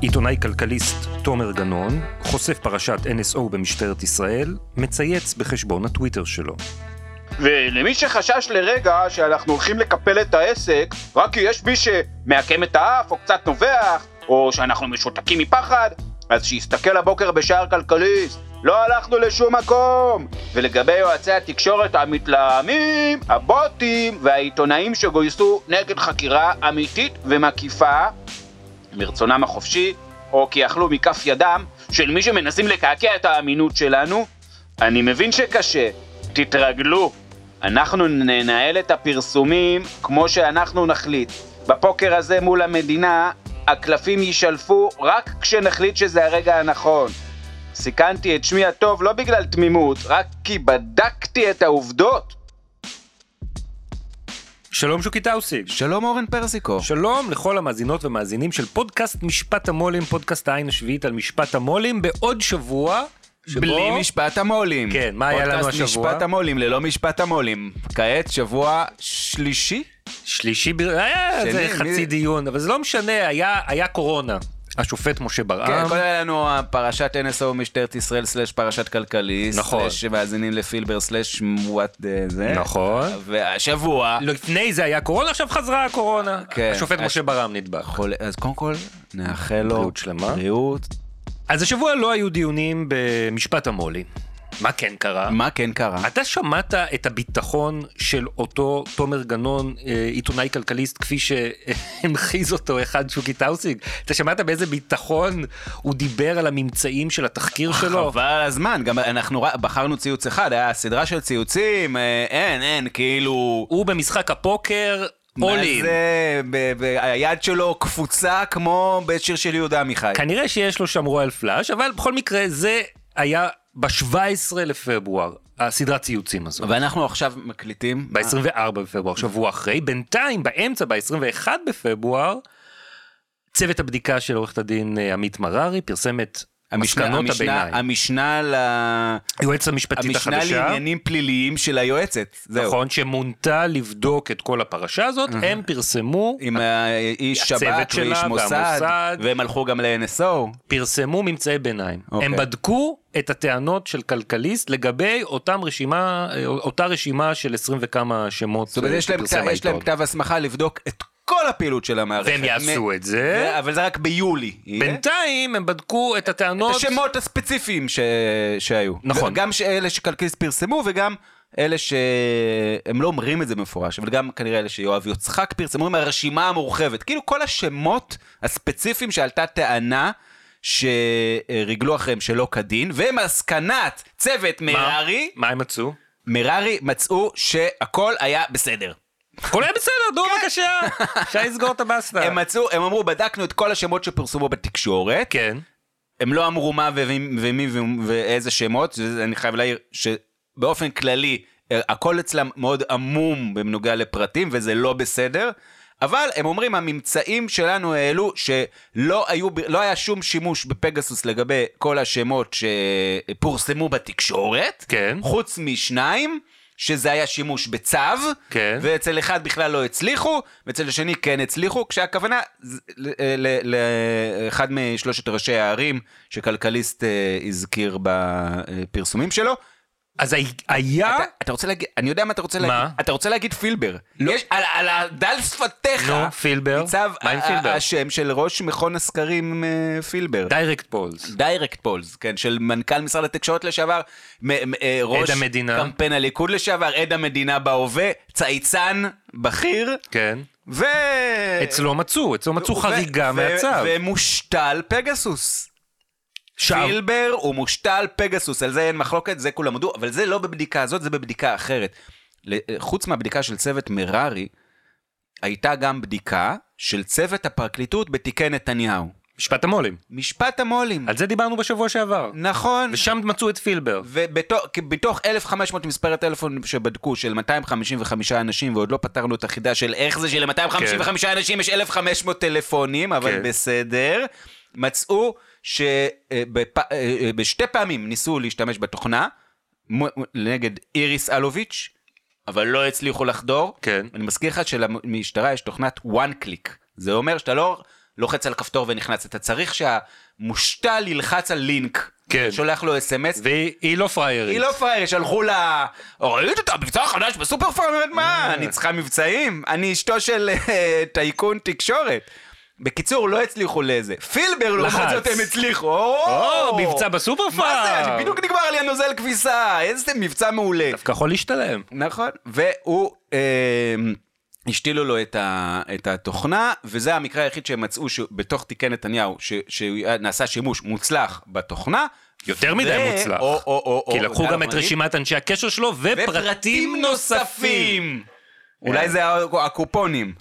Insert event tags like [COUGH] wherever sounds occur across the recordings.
עיתונאי כלכליסט תומר גנון חושף פרשת NSO במשטרת ישראל, מצייץ בחשבון הטוויטר שלו. ולמי שחשש לרגע שאנחנו הולכים לקפל את העסק רק כי יש מי שמעקם את האף או קצת נובח או שאנחנו משותקים מפחד אז שיסתכל הבוקר בשער כלכליסט לא הלכנו לשום מקום ולגבי יועצי התקשורת המתלהמים, הבוטים והעיתונאים שגויסו נגד חקירה אמיתית ומקיפה מרצונם החופשי או כי אכלו מכף ידם של מי שמנסים לקעקע את האמינות שלנו אני מבין שקשה, תתרגלו אנחנו ננהל את הפרסומים כמו שאנחנו נחליט. בפוקר הזה מול המדינה, הקלפים יישלפו רק כשנחליט שזה הרגע הנכון. סיכנתי את שמי הטוב לא בגלל תמימות, רק כי בדקתי את העובדות. שלום שוקי טאוסיג. שלום אורן פרסיקו. שלום לכל המאזינות ומאזינים של פודקאסט משפט המו"לים, פודקאסט העין השביעית על משפט המו"לים, בעוד שבוע שבו... בלי משפט המו"לים. כן, מה היה לנו השבוע? משפט המו"לים ללא משפט המו"לים. כעת שבוע שלישי? שלישי, היה איזה חצי מי... דיון, אבל זה לא משנה, היה, היה קורונה. השופט משה ברעם. כן, קודם היה לנו פרשת NSO משטרת ישראל סלש פרשת כלכליסט. נכון. סלש מאזינים לפילבר סלש וואט זה. נכון. והשבוע... לפני זה היה קורונה, עכשיו חזרה הקורונה. כן. השופט הש... משה ברעם נדבק. חול... אז קודם כל, נאחל לו... בריאות שלמה. בריאות. אז השבוע לא היו דיונים במשפט המו"לי. מה כן קרה? מה כן קרה? אתה שמעת את הביטחון של אותו תומר גנון, אה, עיתונאי כלכליסט, כפי שהמחיז אותו אחד שוקי טאוסיג? אתה שמעת באיזה ביטחון הוא דיבר על הממצאים של התחקיר שלו? חבל על הזמן, גם אנחנו בחרנו ציוץ אחד, היה סדרה של ציוצים, אה, אין, אין, כאילו... הוא במשחק הפוקר מה זה, היד שלו קפוצה כמו בשיר של יהודה עמיחי. כנראה שיש לו שם רואל פלאש, אבל בכל מקרה זה היה ב-17 לפברואר. הסדרת ציוצים הזו. ואנחנו עכשיו מקליטים? ב-24 בפברואר, שבוע אחרי. בינתיים, באמצע, ב-21 בפברואר, צוות הבדיקה של עורכת הדין אה, עמית מררי פרסם את מסקנות הביניים. המשנה ל... היועצת המשפטית החדשה. המשנה לעניינים פליליים של היועצת, זהו. נכון, שמונתה לבדוק את כל הפרשה הזאת, הם פרסמו... עם איש שב"כ ואיש מוסד, והם הלכו גם ל-NSO. פרסמו ממצאי ביניים. אוקיי. הם בדקו את הטענות של כלכליסט לגבי אותם רשימה, אותה רשימה של 20 וכמה שמות. זאת אומרת, יש להם כתב הסמכה לבדוק את כל הפעילות של המערכת. והם יעשו את זה. אבל זה רק ביולי. בינתיים הם בדקו את הטענות... את השמות הספציפיים ש... שהיו. נכון. גם אלה שכלכליסט פרסמו וגם אלה שהם לא אומרים את זה במפורש, אבל גם כנראה אלה שיואב יצחק פרסמו עם הרשימה המורחבת. כאילו כל השמות הספציפיים שעלתה טענה. שריגלו אחריהם שלא כדין, ומסקנת צוות מררי... מה הם מצאו? מררי מצאו שהכל היה בסדר. הכל היה בסדר, נו כן. בבקשה, אפשר לסגור את הבאסטה. הם מצאו, הם אמרו, בדקנו את כל השמות שפרסמו בתקשורת. כן. הם לא אמרו מה ומי ואיזה שמות, אני חייב להעיר שבאופן כללי, הכל אצלם מאוד עמום בנוגע לפרטים, וזה לא בסדר. אבל הם אומרים הממצאים שלנו העלו שלא היו, לא היה שום שימוש בפגסוס לגבי כל השמות שפורסמו בתקשורת, כן. חוץ משניים. שזה היה שימוש בצו, כן. ואצל אחד בכלל לא הצליחו, ואצל השני כן הצליחו, כשהכוונה לאחד משלושת ראשי הערים שכלכליסט אה, הזכיר בפרסומים שלו, אז היה... אתה, אתה רוצה להגיד, אני יודע מה אתה רוצה מה? להגיד. אתה רוצה להגיד פילבר. לא. יש, על, על הדל שפתיך, נו, פילבר. ניצב השם של ראש מכון הסקרים אה, פילבר. Direct Polls. Direct Polls, כן, של מנכ"ל משרד התקשורת לשעבר, מ, מ, אה, ראש המדינה. קמפיין הליכוד לשעבר, עד המדינה בהווה, צייצן בכיר. כן. ו... אצלו מצאו, אצלו מצאו חריגה מהצו. ומושתל פגסוס. פילבר הוא מושתל פגסוס, על זה אין מחלוקת, זה כולם הודו, אבל זה לא בבדיקה הזאת, זה בבדיקה אחרת. חוץ מהבדיקה של צוות מררי, הייתה גם בדיקה של צוות הפרקליטות בתיקי נתניהו. משפט המו"לים. משפט המו"לים. על זה דיברנו בשבוע שעבר. נכון. ושם מצאו את פילבר. ובתוך 1,500 מספרי הטלפון שבדקו של 255 אנשים, ועוד לא פתרנו את החידה של איך זה של-255 כן. אנשים יש 1,500 טלפונים, אבל כן. בסדר, מצאו שבשתי פעמים ניסו להשתמש בתוכנה, נגד איריס אלוביץ', אבל לא הצליחו לחדור. כן. אני מזכיר לך שלמשטרה יש תוכנת one click. זה אומר שאתה לא לוחץ על כפתור ונכנס, אתה צריך שהמושתל ילחץ על לינק. כן. שולח לו אס.אם.אס. והיא לא פריירית. היא לא פראייר, שלחו לה... ראית את המבצע החדש בסופר פארם? מה, אה. אני צריכה מבצעים? אני אשתו של אה, טייקון תקשורת. בקיצור, לא הצליחו לזה. פילבר, לעומת. זאת, הם הצליחו. או, מבצע בסופר מה זה? פארם. בדיוק נגמר לי הנוזל כביסה. איזה מבצע מעולה. דווקא יכול להשתלם. נכון, והוא, אה, השתילו לו את, ה, את התוכנה, וזה המקרה היחיד שהם מצאו בתוך תיקי נתניהו, ש, שנעשה שימוש מוצלח בתוכנה. יותר מדי ו- מוצלח. או, או, או, כי או, לקחו גם את רשימת אנשי הקשר שלו ופרטים נוספים. אולי זה הקופונים.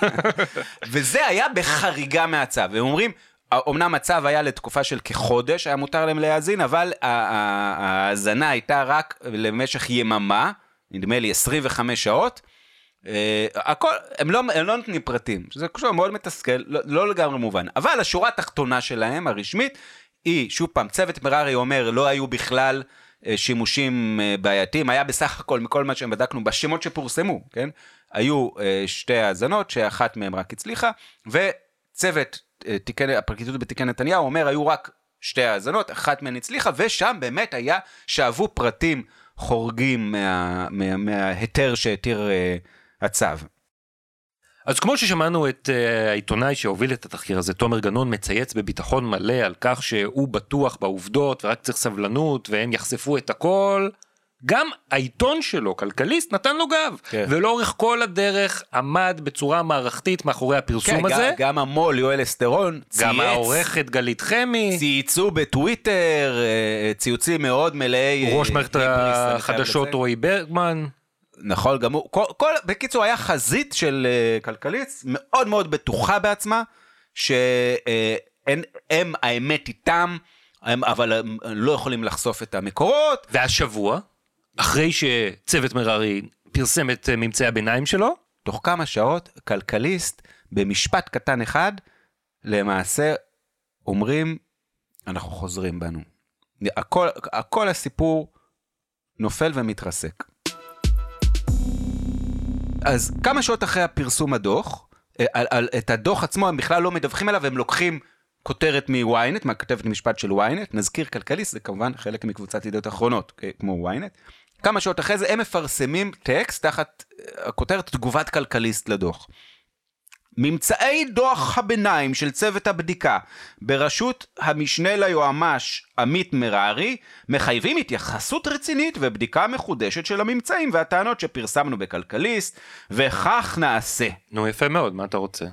[LAUGHS] וזה היה בחריגה מהצו. הם אומרים, אמנם הצו היה לתקופה של כחודש, היה מותר להם להאזין, אבל ההאזנה הייתה רק למשך יממה, נדמה לי 25 שעות. אה, הכל, הם לא, הם לא נותנים פרטים, שזה קשור מאוד מתסכל, לא, לא לגמרי מובן. אבל השורה התחתונה שלהם, הרשמית, היא, שוב פעם, צוות מררי אומר, לא היו בכלל שימושים אה, בעייתיים, היה בסך הכל, מכל מה שבדקנו, בשמות שפורסמו, כן? היו אה, שתי האזנות, שאחת מהן רק הצליחה, וצוות אה, תיקי, הפרקליטות בתיקי נתניהו אומר, היו רק שתי האזנות, אחת מהן הצליחה, ושם באמת היה, שאבו פרטים חורגים מה, מה, מההיתר שהתיר אה, הצו. אז כמו ששמענו את uh, העיתונאי שהוביל את התחקיר הזה, תומר גנון מצייץ בביטחון מלא על כך שהוא בטוח בעובדות ורק צריך סבלנות והם יחשפו את הכל, גם העיתון שלו, כלכליסט, נתן לו גב. כן. ולאורך כל הדרך עמד בצורה מערכתית מאחורי הפרסום כן, הזה. גם, גם המו"ל יואל אסטרון צייץ, גם העורכת גלית חמי, צייצו בטוויטר, אה, ציוצים מאוד מלאי... ראש אה, מערכת החדשות. רועי ברגמן. נכון, הוא, כל, כל, בקיצור, היה חזית של uh, כלכליסט מאוד מאוד בטוחה בעצמה, שהם, הם, האמת איתם, הם, אבל הם לא יכולים לחשוף את המקורות. והשבוע, אחרי שצוות מררי פרסם את אה, ממצאי הביניים שלו, תוך כמה שעות, כלכליסט, במשפט קטן אחד, למעשה אומרים, אנחנו חוזרים בנו. הכל, הכל הסיפור נופל ומתרסק. אז כמה שעות אחרי הפרסום הדוח, אה, על, על, את הדוח עצמו הם בכלל לא מדווחים עליו, הם לוקחים כותרת מ-ynet, מהכתבת המשפט של ynet, נזכיר כלכליסט, זה כמובן חלק מקבוצת ידיעות אחרונות, כ- כמו ynet. כמה שעות אחרי זה הם מפרסמים טקסט תחת אה, הכותרת תגובת כלכליסט לדוח. ממצאי דוח הביניים של צוות הבדיקה בראשות המשנה ליועמ"ש עמית מררי מחייבים התייחסות רצינית ובדיקה מחודשת של הממצאים והטענות שפרסמנו בכלכליסט וכך נעשה. נו יפה מאוד, מה אתה רוצה?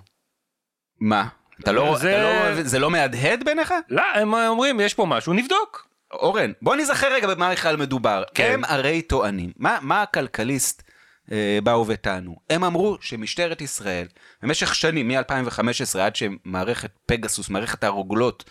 מה? אתה לא, זה- אתה לא, זה לא מהדהד בעיניך? לא, הם אומרים, יש פה משהו, נבדוק. אורן, בוא נזכר רגע במה בכלל מדובר. כן. הם הרי טוענים, מה, מה הכלכליסט באו וטענו? הם אמרו שמשטרת ישראל, במשך שנים, מ-2015 עד שמערכת פגסוס, מערכת הרוגלות,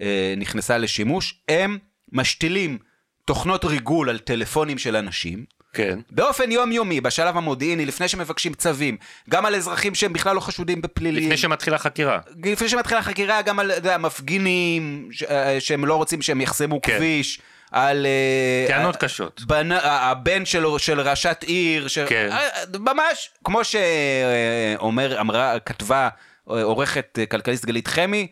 אה, נכנסה לשימוש, הם משתילים תוכנות ריגול על טלפונים של אנשים, כן. באופן יומיומי, בשלב המודיעיני, לפני שמבקשים צווים, גם על אזרחים שהם בכלל לא חשודים בפלילים. לפני שמתחילה חקירה. לפני שמתחילה חקירה גם על מפגינים ש- אה, שהם לא רוצים שהם יחסמו כן. כביש, על... אה, טענות קשות. בנ... הבן של, של ראשת עיר, ש... כן. אה, ממש, כמו שאומר, אמרה, כתבה אה, עורכת כלכליסט גלית חמי,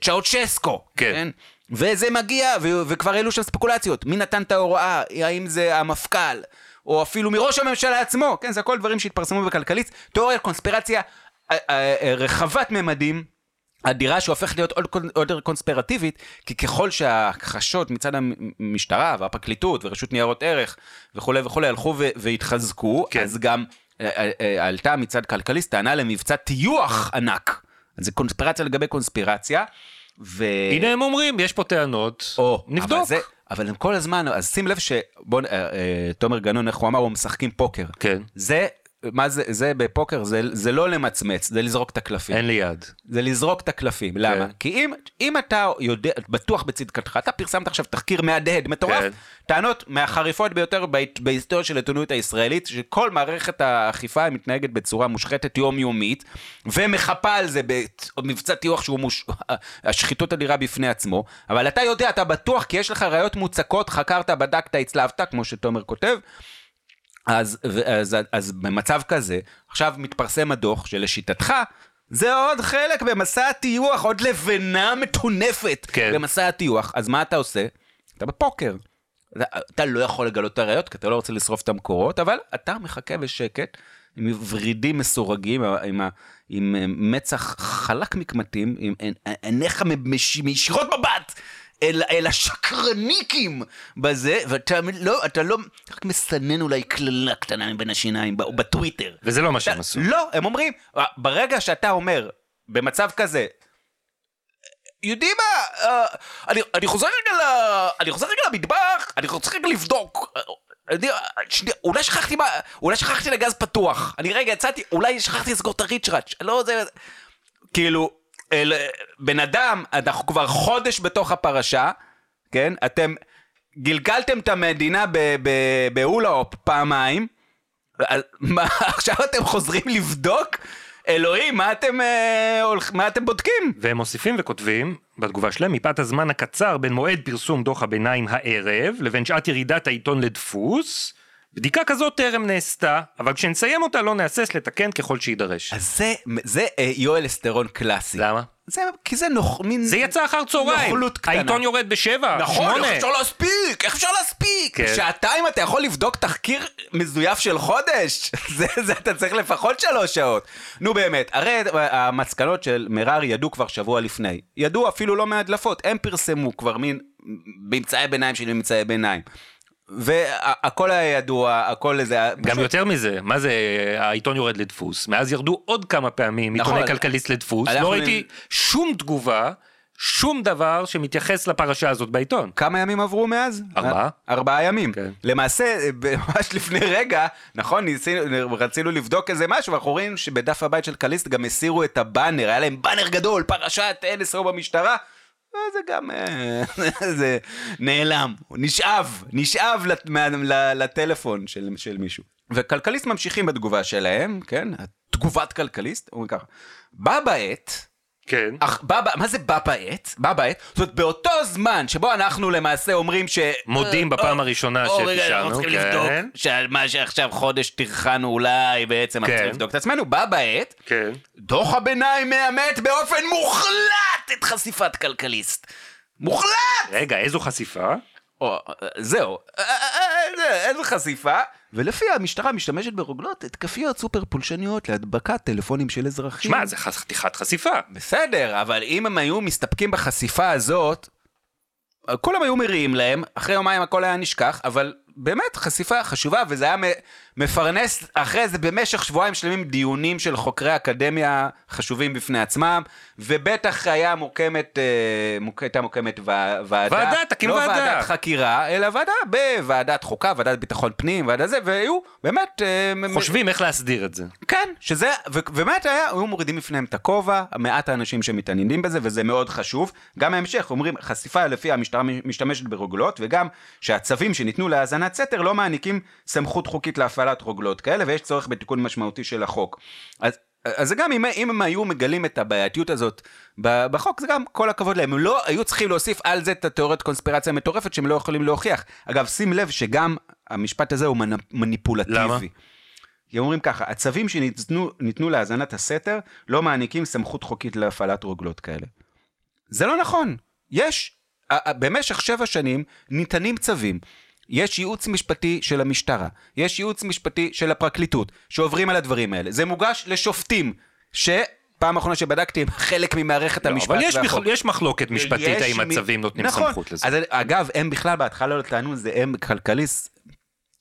צ'אוצ'סקו, כן. וזה מגיע, ו... וכבר העלו שם ספקולציות, מי נתן את ההוראה, האם זה המפכ"ל, או אפילו מראש הממשלה עצמו, כן, זה הכל דברים שהתפרסמו בכלכליסט, תיאוריית קונספירציה רחבת ממדים. אדירה שהופכת להיות עוד, יותר קונספירטיבית, כי ככל שההכחשות מצד המשטרה והפרקליטות ורשות ניירות ערך וכולי וכולי הלכו והתחזקו, כן. כן. אז גם אה, אה, אה, עלתה מצד כלכליסט טענה למבצע טיוח ענק. אז זה קונספירציה לגבי קונספירציה. ו... הנה הם אומרים, יש פה טענות, או, נבדוק. אבל, זה, אבל הם כל הזמן, אז שים לב שבוא, אה, אה, תומר גנון, איך הוא אמר, הוא משחקים פוקר. כן. זה מה זה, זה בפוקר, זה, זה לא למצמץ, זה לזרוק את הקלפים. אין לי יד. זה לזרוק את הקלפים. למה? כן. כי אם, אם אתה יודע, בטוח בצדקתך, אתה פרסמת עכשיו תחקיר מהדהד, מטורף, כן. טענות מהחריפות ביותר בהיסטוריה של העיתונות הישראלית, שכל מערכת האכיפה מתנהגת בצורה מושחתת יומיומית, ומחפה על זה במבצע טיוח שהוא מוש... השחיתות אדירה בפני עצמו, אבל אתה יודע, אתה בטוח, כי יש לך ראיות מוצקות, חקרת, בדקת, הצלבת, כמו שתומר כותב, אז, אז, אז, במצב כזה, עכשיו מתפרסם הדוח שלשיטתך, זה עוד חלק במסע הטיוח, עוד לבנה מטונפת כן. במסע הטיוח. אז מה אתה עושה? אתה בפוקר. אתה, אתה לא יכול לגלות את הראיות, כי אתה לא רוצה לשרוף את המקורות, אבל אתה מחכה בשקט, עם ורידים מסורגים, עם, ה- עם אה, מצח חלק מקמטים, עם עיניך מש- מישירות מבט. אל, אל השקרניקים בזה, ואתה לא, אתה לא, אתה רק מסנן אולי קללה קטנה מבין השיניים ב- בטוויטר. וזה לא מה שהם עשו. לא, הם אומרים, ברגע שאתה אומר, במצב כזה, יודעים מה, אה, אני, אני חוזר רגע ל... אני חוזר רגע למטבח, אני רוצה רגע לבדוק. אה, אני, שנייה, אולי שכחתי מה, אולי שכחתי לגז פתוח. אני רגע יצאתי, אולי שכחתי לסגור את הריצ'ראץ'. לא, זה... כאילו, אל, בן אדם, אנחנו כבר חודש בתוך הפרשה, כן? אתם גלגלתם את המדינה ב- ב- בהולה-הופ פעמיים, מה, [LAUGHS] עכשיו אתם חוזרים לבדוק? אלוהים, מה אתם, אה, מה אתם בודקים? והם מוסיפים וכותבים, בתגובה שלהם, מפאת הזמן הקצר בין מועד פרסום דוח הביניים הערב, לבין שעת ירידת העיתון לדפוס, בדיקה כזאת טרם נעשתה, אבל כשנסיים אותה לא נהסס לתקן ככל שיידרש. אז זה, זה אה, יואל אסטרון קלאסי. למה? זה, כי זה נוח, מין... זה יצא אחר צהריים, נוכלות קטנה. העיתון יורד בשבע, נכון, שמונה. איך אפשר להספיק? איך אפשר להספיק? כן. שעתיים אתה יכול לבדוק תחקיר מזויף של חודש? [LAUGHS] זה, זה אתה צריך לפחות שלוש שעות. נו באמת, הרי המסקנות של מררי ידעו כבר שבוע לפני. ידעו אפילו לא מהדלפות, הם פרסמו כבר מין ממצאי ביניים של ממצאי ביניים. והכל היה ידוע, הכל זה... היה גם פשוט- יותר מזה, מה זה העיתון יורד לדפוס? מאז ירדו עוד כמה פעמים נכון, עיתוני כלכליסט לדפוס, אנחנו לא ראיתי שום תגובה, שום דבר שמתייחס לפרשה הזאת בעיתון. כמה ימים עברו מאז? ארבעה. ארבעה ימים. כן. למעשה, [LAUGHS] ממש לפני רגע, נכון, ניסינו, רצינו לבדוק איזה משהו, ואנחנו רואים שבדף הבית של קליסט גם הסירו את הבאנר, היה להם באנר גדול, פרשת NSO במשטרה. וזה גם, אה, [LAUGHS] זה נעלם, נשאב, נשאב לט- לטלפון של, של מישהו. וכלכליסט ממשיכים בתגובה שלהם, כן? תגובת כלכליסט, אומרים ככה, בה בעת, כן. אך בה, ב- מה זה בה בעת? בה בעת? זאת אומרת, באותו זמן שבו אנחנו למעשה אומרים ש... מודים אה, בפעם אה, הראשונה או, רגע, אנחנו שפישרנו, צריכים כן. לבדוק שעל מה שעכשיו חודש טרחנו אולי בעצם, אנחנו כן. צריכים לבדוק את עצמנו, בה בעת, כן. דוח הביניים מאמת באופן מוחלט את חשיפת כלכליסט. מוחלט! רגע, איזו חשיפה? או, אה, זהו, אה, אה, אה, זה- איזו חשיפה. ולפיה המשטרה משתמשת ברוגלות התקפיות סופר פולשניות להדבקת טלפונים של אזרחים. שמע, זה חתיכת חשיפה. בסדר, אבל אם הם היו מסתפקים בחשיפה הזאת, כולם היו מריעים להם, אחרי יומיים הכל היה נשכח, אבל באמת חשיפה חשובה, וזה היה מ- מפרנס אחרי זה במשך שבועיים שלמים דיונים של חוקרי אקדמיה חשובים בפני עצמם, ובטח היה מוקמת, אה, מוק- הייתה מוקמת ו- ועדה, ועדה, תקים לא ועדה. ועדת חקירה, אלא ועדה בוועדת חוקה, ועדת ביטחון פנים, ועדה זה, והיו באמת... אה, מ- חושבים איך להסדיר את זה. כן, שזה, ובאמת היה, היו מורידים בפניהם את הכובע, מעט האנשים שמתעניינים בזה, וזה מאוד חשוב. גם ההמשך, אומרים, חשיפה לפיה המשטרה משתמשת ברוגלות, וגם שהצווים שניתנו להאזנת סתר לא מעניקים סמכות חוקית להפעלת רוגלות כאלה, ויש צורך בתיקון משמעותי של החוק. אז... אז זה גם אם, אם הם היו מגלים את הבעייתיות הזאת בחוק, זה גם כל הכבוד להם. הם לא היו צריכים להוסיף על זה את התיאוריית קונספירציה המטורפת שהם לא יכולים להוכיח. אגב, שים לב שגם המשפט הזה הוא מנ- מניפולטיבי. למה? כי אומרים ככה, הצווים שניתנו ניתנו להאזנת הסתר לא מעניקים סמכות חוקית להפעלת רוגלות כאלה. זה לא נכון. יש, במשך שבע שנים ניתנים צווים. יש ייעוץ משפטי של המשטרה, יש ייעוץ משפטי של הפרקליטות, שעוברים על הדברים האלה. זה מוגש לשופטים, שפעם אחרונה שבדקתי הם חלק ממערכת לא, המשפט אבל יש, והחוק. יש מחלוקת משפטית האם הצווים נותנים נכון. סמכות לזה. אז אגב, הם בכלל בהתחלה לא טענו זה, הם כלכליסט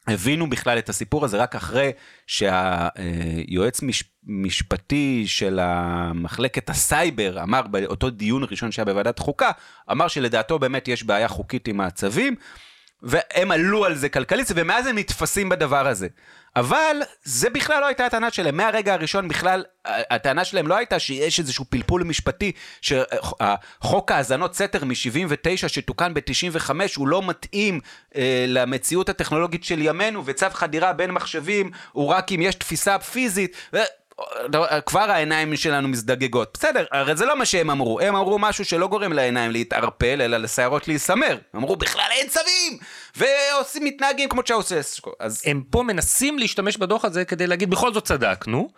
הבינו בכלל את הסיפור הזה רק אחרי שהיועץ מש... משפטי של מחלקת הסייבר אמר באותו דיון ראשון שהיה בוועדת חוקה, אמר שלדעתו באמת יש בעיה חוקית עם הצווים, והם עלו על זה כלכליסט, ומאז הם נתפסים בדבר הזה. אבל זה בכלל לא הייתה הטענה שלהם. מהרגע הראשון בכלל, הטענה שלהם לא הייתה שיש איזשהו פלפול משפטי, שחוק האזנות סתר מ-79 שתוקן ב-95 הוא לא מתאים אה, למציאות הטכנולוגית של ימינו, וצו חדירה בין מחשבים הוא רק אם יש תפיסה פיזית. ו... כבר העיניים שלנו מזדגגות. בסדר, הרי זה לא מה שהם אמרו. הם אמרו משהו שלא גורם לעיניים להתערפל, אלא לשערות להיסמר. אמרו, בכלל אין צווים! ועושים, מתנהגים כמו צ'אוססקו. אז... הם פה מנסים להשתמש בדוח הזה כדי להגיד, בכל זאת צדקנו.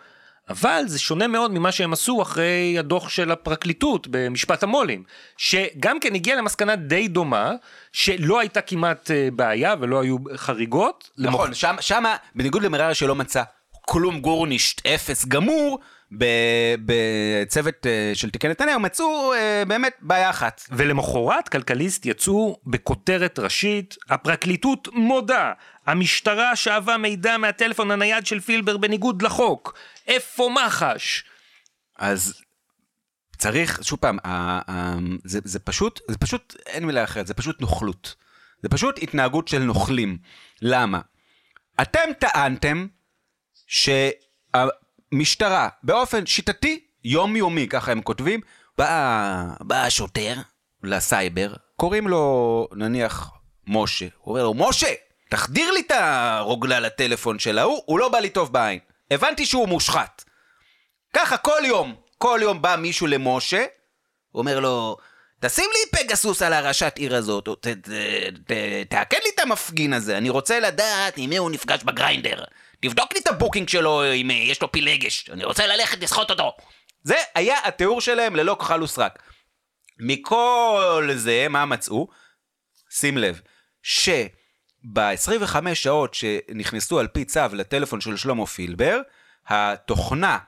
אבל זה שונה מאוד ממה שהם עשו אחרי הדוח של הפרקליטות במשפט המו"לים, שגם כן הגיע למסקנה די דומה, שלא הייתה כמעט אה, בעיה ולא היו חריגות. נכון, למוח... שם, שמה, בניגוד למררה שלא מצא כלום גורנישט, אפס גמור, בצוות אה, של תיקי נתניהו מצאו אה, באמת בעיה אחת. ולמחרת כלכליסט יצאו בכותרת ראשית, הפרקליטות מודה, המשטרה שאבה מידע מהטלפון הנייד של פילבר בניגוד לחוק, איפה מח"ש? אז צריך, שוב פעם, זה, זה פשוט, זה פשוט, אין מילה אחרת, זה פשוט נוכלות. זה פשוט התנהגות של נוכלים. למה? אתם טענתם שהמשטרה באופן שיטתי, יומיומי, ככה הם כותבים, בא, בא השוטר לסייבר, קוראים לו נניח משה, הוא אומר לו, משה, תחדיר לי את הרוגלה לטלפון של ההוא, הוא לא בא לי טוב בעין. הבנתי שהוא מושחת. ככה כל יום, כל יום בא מישהו למשה, הוא אומר לו, תשים לי פגסוס על הראשת עיר הזאת, ת, תעקד לי את המפגין הזה, אני רוצה לדעת עם מי הוא נפגש ב Grindr. תבדוק לי את ה Booking שלו אם אה, יש לו פילגש, אני רוצה ללכת לסחוט אותו. זה היה התיאור שלהם ללא כחל וסרק. מכל זה, מה מצאו? שים לב, שב-25 שעות שנכנסו על פי צו לטלפון של שלמה פילבר, התוכנה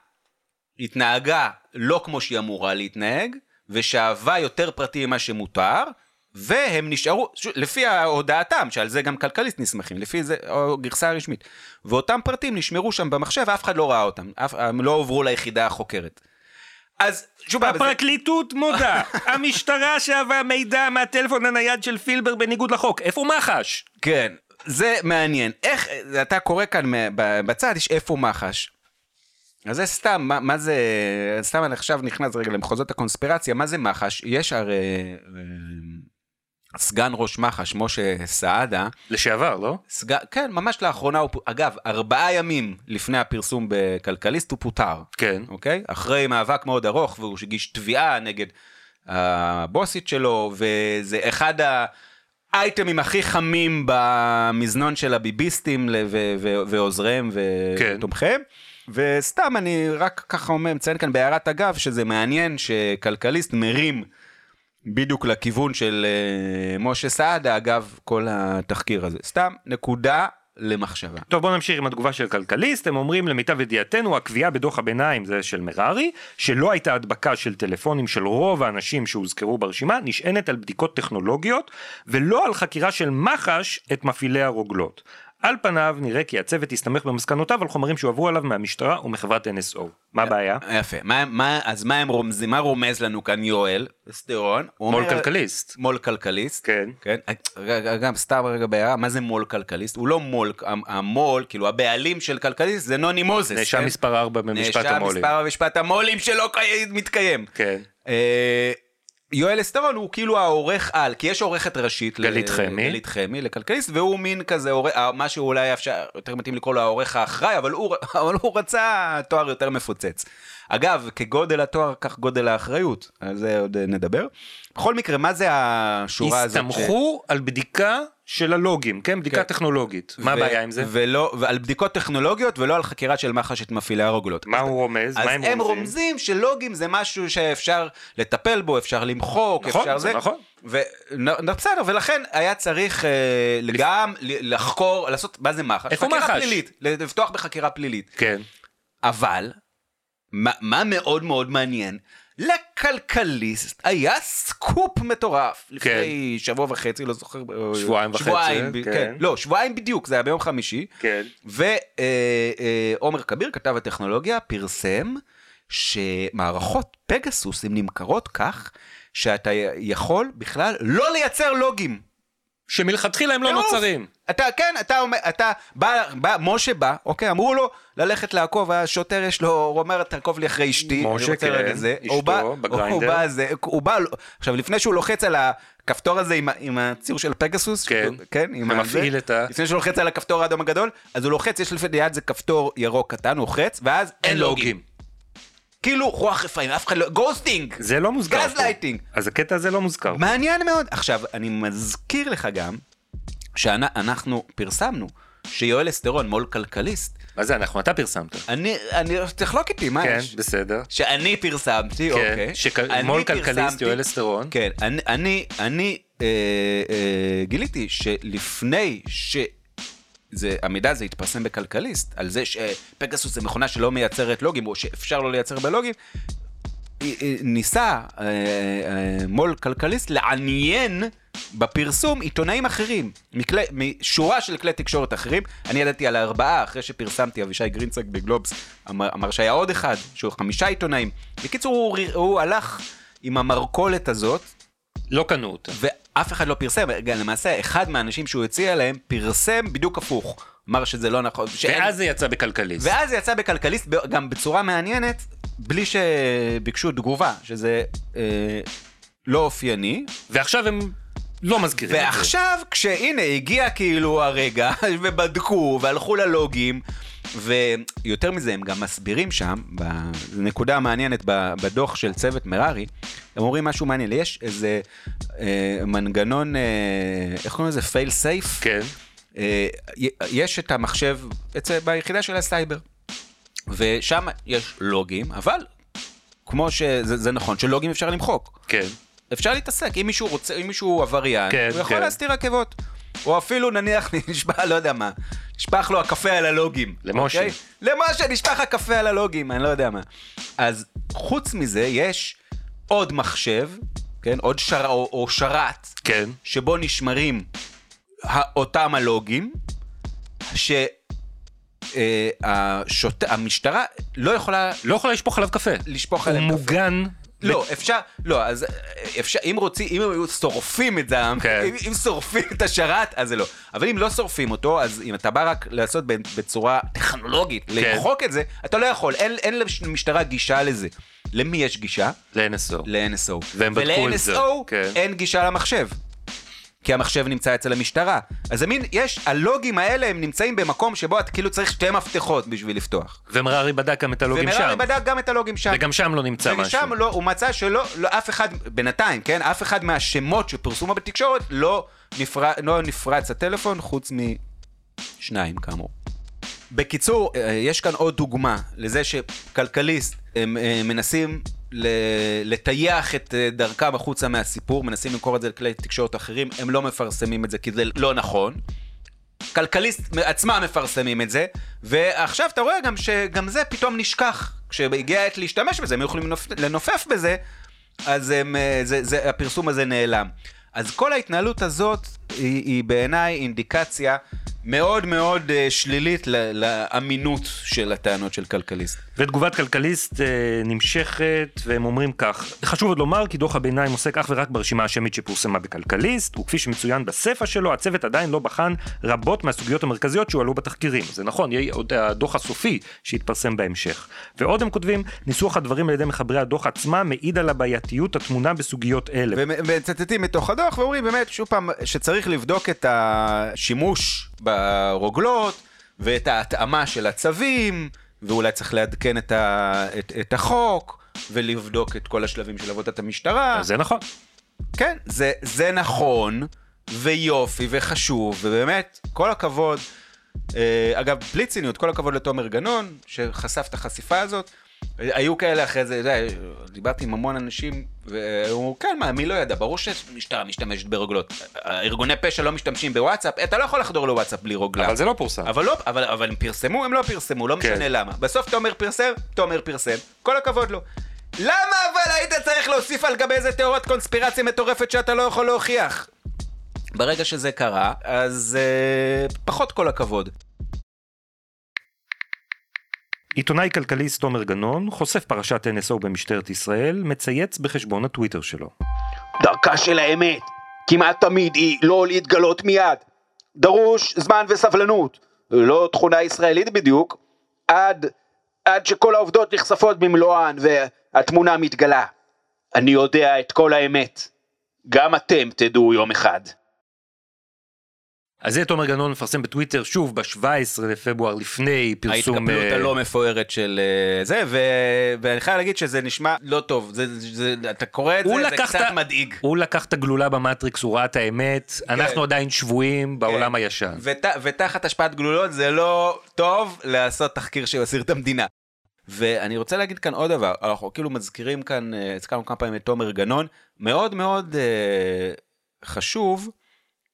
התנהגה לא כמו שהיא אמורה להתנהג, ושאבה יותר פרטי ממה שמותר, והם נשארו, לפי הודעתם, שעל זה גם כלכליסט נסמכים, לפי זה, גרסה רשמית. ואותם פרטים נשמרו שם במחשב, ואף אחד לא ראה אותם, אף, הם לא הועברו ליחידה החוקרת. אז שוב, הפרקליטות זה... מודה, [LAUGHS] המשטרה שאבה מידע מהטלפון הנייד של פילבר בניגוד לחוק, איפה מח"ש? כן, זה מעניין. איך, אתה קורא כאן בצד, יש איפה מח"ש. אז זה סתם, מה, מה זה, סתם אני עכשיו נכנס רגע למחוזות הקונספירציה, מה זה מח"ש? יש הרי סגן ראש מח"ש, משה סעדה. לשעבר, לא? סג... כן, ממש לאחרונה הוא... אגב, ארבעה ימים לפני הפרסום בכלכליסט הוא פוטר. כן. אוקיי? אחרי מאבק מאוד ארוך, והוא הגיש תביעה נגד הבוסית שלו, וזה אחד האייטמים הכי חמים במזנון של הביביסטים ו- ו- ועוזריהם ותומכיהם. כן. וסתם אני רק ככה אומר, מציין כאן בהערת אגב, שזה מעניין שכלכליסט מרים בדיוק לכיוון של uh, משה סעדה, אגב, כל התחקיר הזה. סתם נקודה למחשבה. טוב, בוא נמשיך עם התגובה של כלכליסט. הם אומרים, למיטב ידיעתנו, הקביעה בדוח הביניים, זה של מררי, שלא הייתה הדבקה של טלפונים של רוב האנשים שהוזכרו ברשימה, נשענת על בדיקות טכנולוגיות, ולא על חקירה של מח"ש את מפעילי הרוגלות. על פניו נראה כי הצוות הסתמך במסקנותיו על חומרים שהועברו עליו מהמשטרה ומחברת NSO. מה הבעיה? יפה. מה, מה, אז מה הם רומזים? מה רומז לנו כאן יואל סטרון? מו"ל כלכליסט. מו"ל כלכליסט. כן. כן. גם סתם רגע בעיה, מה זה מו"ל כלכליסט? הוא לא מו"ל, המו"ל, כאילו הבעלים של כלכליסט זה נוני מוזס. נאשם כן? מספר 4 במשפט המו"לים. נאשם מספר במשפט המו"לים שלא מתקיים. כן. יואל אסטרון הוא כאילו העורך על, כי יש עורכת ראשית. גלית ל... חמי. גלית חמי, לכלכליסט, והוא מין כזה, מה שאולי אפשר, יותר מתאים לקרוא לו העורך האחראי, אבל הוא, [LAUGHS] אבל הוא רצה תואר יותר מפוצץ. אגב, כגודל התואר, כך גודל האחריות, על זה עוד נדבר. בכל מקרה, מה זה השורה הזאת? הסתמכו ש... על בדיקה של הלוגים, כן? בדיקה כן. טכנולוגית. מה הבעיה עם זה? ולא, ועל בדיקות טכנולוגיות ולא על חקירה של מח"ש את מפעילי הרוגלות. מה הוא רומז? מה הם, הם רומזים שלוגים זה משהו שאפשר לטפל בו, אפשר למחוק, נכון, אפשר זה. נכון, זה נכון. בסדר, ולכן היה צריך אה, גם לחקור, לעשות, מה זה מח"ש? איפה מח"ש? פלילית, לפתוח בחקירה פלילית. כן. אבל, מה, מה מאוד מאוד מעניין? לכלכליסט היה סקופ מטורף לפני כן. שבוע וחצי, לא זוכר, שבועיים וחצי, שבועיים, כן. כן. לא, שבועיים בדיוק, זה היה ביום חמישי. כן. ועומר אה, כביר, כתב הטכנולוגיה, פרסם שמערכות פגסוס הן נמכרות כך שאתה יכול בכלל לא לייצר לוגים. שמלכתחילה הם לא טירוף. נוצרים. אתה, כן, אתה אומר, אתה, בא, בא, משה בא, אוקיי, אמרו לו ללכת לעקוב, השוטר יש לו, הוא אומר, תעקוב לי אחרי אשתי, משה, אני רוצה כן, רגע זה. אשתו, הוא בא, בגריינדר. הוא בא, זה, הוא בא, עכשיו, לפני שהוא לוחץ על הכפתור הזה עם, עם הציור של פגסוס, כן, כן, עם ומפעיל את ה- לפני שהוא לוחץ על הכפתור האדום הגדול, אז הוא לוחץ, יש לפני יד זה כפתור ירוק קטן, הוא לוחץ, ואז אין לוגים. כאילו, רוח רפאים, אף אחד לא, ghosting! זה לא מוזכר. גז. לייטינג. אז הקטע הזה לא מוזכר. מעניין מאוד. עכשיו, אני מזכיר לך גם, שאנחנו פרסמנו, שיואל אסתרון, מו"ל כלכליסט, מה זה אנחנו? אתה פרסמת. אני, אני, תחלוק איתי, מה כן, יש? בסדר. שאני פרסמתי, כן, אוקיי. שמו"ל כלכליסט יואל אסתרון. כן, אני, אני, אני אה, אה, גיליתי שלפני ש... זה, המידע הזה התפרסם בכלכליסט, על זה שפגסוס זה מכונה שלא מייצרת לוגים, או שאפשר לא לייצר בה לוגים, ניסה אה, אה, מו"ל כלכליסט לעניין בפרסום עיתונאים אחרים, מכלי, משורה של כלי תקשורת אחרים. אני ידעתי על ארבעה, אחרי שפרסמתי, אבישי גרינצק בגלובס אמר, אמר שהיה עוד אחד, שהוא חמישה עיתונאים. בקיצור, הוא, הוא הלך עם המרכולת הזאת, לא קנו אותה. ואף אחד לא פרסם, גם למעשה אחד מהאנשים שהוא הציע להם פרסם בדיוק הפוך. אמר שזה לא נכון. שאין- ואז זה יצא בכלכליסט. ואז זה יצא בכלכליסט גם בצורה מעניינת, בלי שביקשו תגובה, שזה אה, לא אופייני. ועכשיו הם לא מזכירים את זה. ועכשיו, כשהנה הגיע כאילו הרגע, [LAUGHS] ובדקו, והלכו ללוגים, ויותר מזה, הם גם מסבירים שם, בנקודה המעניינת בדוח של צוות מררי, הם אומרים משהו מעניין, יש איזה אה, מנגנון, אה, איך קוראים לזה? פייל סייף? כן. אה, יש את המחשב אצל, ביחידה של הסייבר, ושם יש לוגים, אבל כמו שזה זה נכון שלוגים אפשר למחוק. כן. אפשר להתעסק, אם מישהו רוצה, אם מישהו עבריין, כן, הוא יכול כן. להסתיר עקבות. או אפילו נניח [LAUGHS] נשפע, לא יודע מה, נשפך לו הקפה על הלוגים. למשה. אוקיי? למשה נשפך הקפה על הלוגים, אני לא יודע מה. אז חוץ מזה, יש עוד מחשב, כן, עוד שר, או, או שרת, כן. שבו נשמרים אותם הלוגים, שהמשטרה לא יכולה לא יכולה לשפוך עליו קפה. לשפוך הוא עליהם קפה. מוגן. לא, אפשר, לא, אז אה, אפשר, אם רוצים, אם היו שורפים את זה, כן. אם, אם שורפים את השרת, אז זה לא. אבל אם לא שורפים אותו, אז אם אתה בא רק לעשות בצורה טכנולוגית, כן. למחוק את זה, אתה לא יכול, אין, אין למשטרה גישה לזה. למי יש גישה? ל-NSO. ל-NSO. והם בדקו את זה, ול-NSO כן. אין גישה למחשב. כי המחשב נמצא אצל המשטרה. אז זה מין, יש, הלוגים האלה הם נמצאים במקום שבו אתה כאילו צריך שתי מפתחות בשביל לפתוח. ומררי בדק גם את הלוגים ומררי שם. בדק גם את הלוגים שם. וגם שם לא נמצא משהו. ושם לא, הוא מצא שלא, לא, אף אחד, בינתיים, כן? אף אחד מהשמות שפורסמו בתקשורת לא, נפר, לא נפרץ הטלפון, חוץ משניים כאמור. בקיצור, אה, יש כאן עוד דוגמה לזה שכלכליסט הם אה, מנסים לטייח את אה, דרכם החוצה מהסיפור, מנסים למכור את זה לכלי תקשורת אחרים, הם לא מפרסמים את זה כי זה לא נכון. כלכליסט עצמם מפרסמים את זה, ועכשיו אתה רואה גם שגם זה פתאום נשכח. כשהגיעה העת להשתמש בזה, הם יכולים לנופ... לנופף בזה, אז הם, אה, זה, זה, הפרסום הזה נעלם. אז כל ההתנהלות הזאת היא, היא בעיניי אינדיקציה מאוד מאוד אה, שלילית לאמינות של הטענות של כלכליסט. ותגובת כלכליסט אה, נמשכת, והם אומרים כך: חשוב עוד לומר כי דוח הביניים עוסק אך ורק ברשימה השמית שפורסמה בכלכליסט, וכפי שמצוין בספר שלו, הצוות עדיין לא בחן רבות מהסוגיות המרכזיות שהועלו בתחקירים. זה נכון, יהיה עוד הדוח הסופי שיתפרסם בהמשך. ועוד הם כותבים, ניסוח הדברים על ידי מחברי הדוח עצמם מעיד על הבעייתיות הטמונה בסוגיות אלה. ומצטטים מתוך הדוח ואומרים באמת, שוב פעם, שצריך לבדוק את השימוש ברוגלות ואת ההתאמה של הצווים, ואולי צריך לעדכן את, ה, את, את החוק, ולבדוק את כל השלבים של עבודת המשטרה. זה נכון. כן, זה, זה נכון, ויופי, וחשוב, ובאמת, כל הכבוד. אה, אגב, בלי ציניות, כל הכבוד לתומר גנון, שחשף את החשיפה הזאת. היו כאלה אחרי זה, אתה יודע, דיברתי עם המון אנשים, והוא כן, מה, מי לא ידע? ברור שהמשטרה משתמשת ברוגלות. ארגוני פשע לא משתמשים בוואטסאפ, אתה לא יכול לחדור לוואטסאפ בלי רוגלה. אבל זה לא פורסם. אבל לא, אבל, אבל הם פרסמו, הם לא פרסמו, לא כן. משנה למה. בסוף תומר פרסם, תומר פרסם, כל הכבוד לו. למה אבל היית צריך להוסיף על גבי איזה תיאוריית קונספירציה מטורפת שאתה לא יכול להוכיח? ברגע שזה קרה, אז אה, פחות כל הכבוד. עיתונאי כלכליסט תומר גנון חושף פרשת NSO במשטרת ישראל, מצייץ בחשבון הטוויטר שלו. דרכה של האמת. כמעט תמיד היא לא להתגלות מיד. דרוש זמן וסבלנות, לא תכונה ישראלית בדיוק, עד, עד שכל העובדות נחשפות במלואן והתמונה מתגלה. אני יודע את כל האמת. גם אתם תדעו יום אחד. אז זה תומר גנון מפרסם בטוויטר שוב ב-17 לפברואר לפני פרסום... ההתקפלות אה, הלא מפוארת של אה, זה, ו... ואני חייב להגיד שזה נשמע לא טוב, זה, זה, אתה קורא את זה, זה קצת ה- מדאיג. הוא לקח את הגלולה במטריקס, הוא ראה את האמת, אנחנו עדיין שבויים בעולם הישן. ות, ותחת השפעת גלולות זה לא טוב לעשות תחקיר שיסיר את המדינה. ואני רוצה להגיד כאן עוד דבר, אנחנו כאילו מזכירים כאן, אה, הזכרנו כמה פעמים את תומר גנון, מאוד מאוד אה, חשוב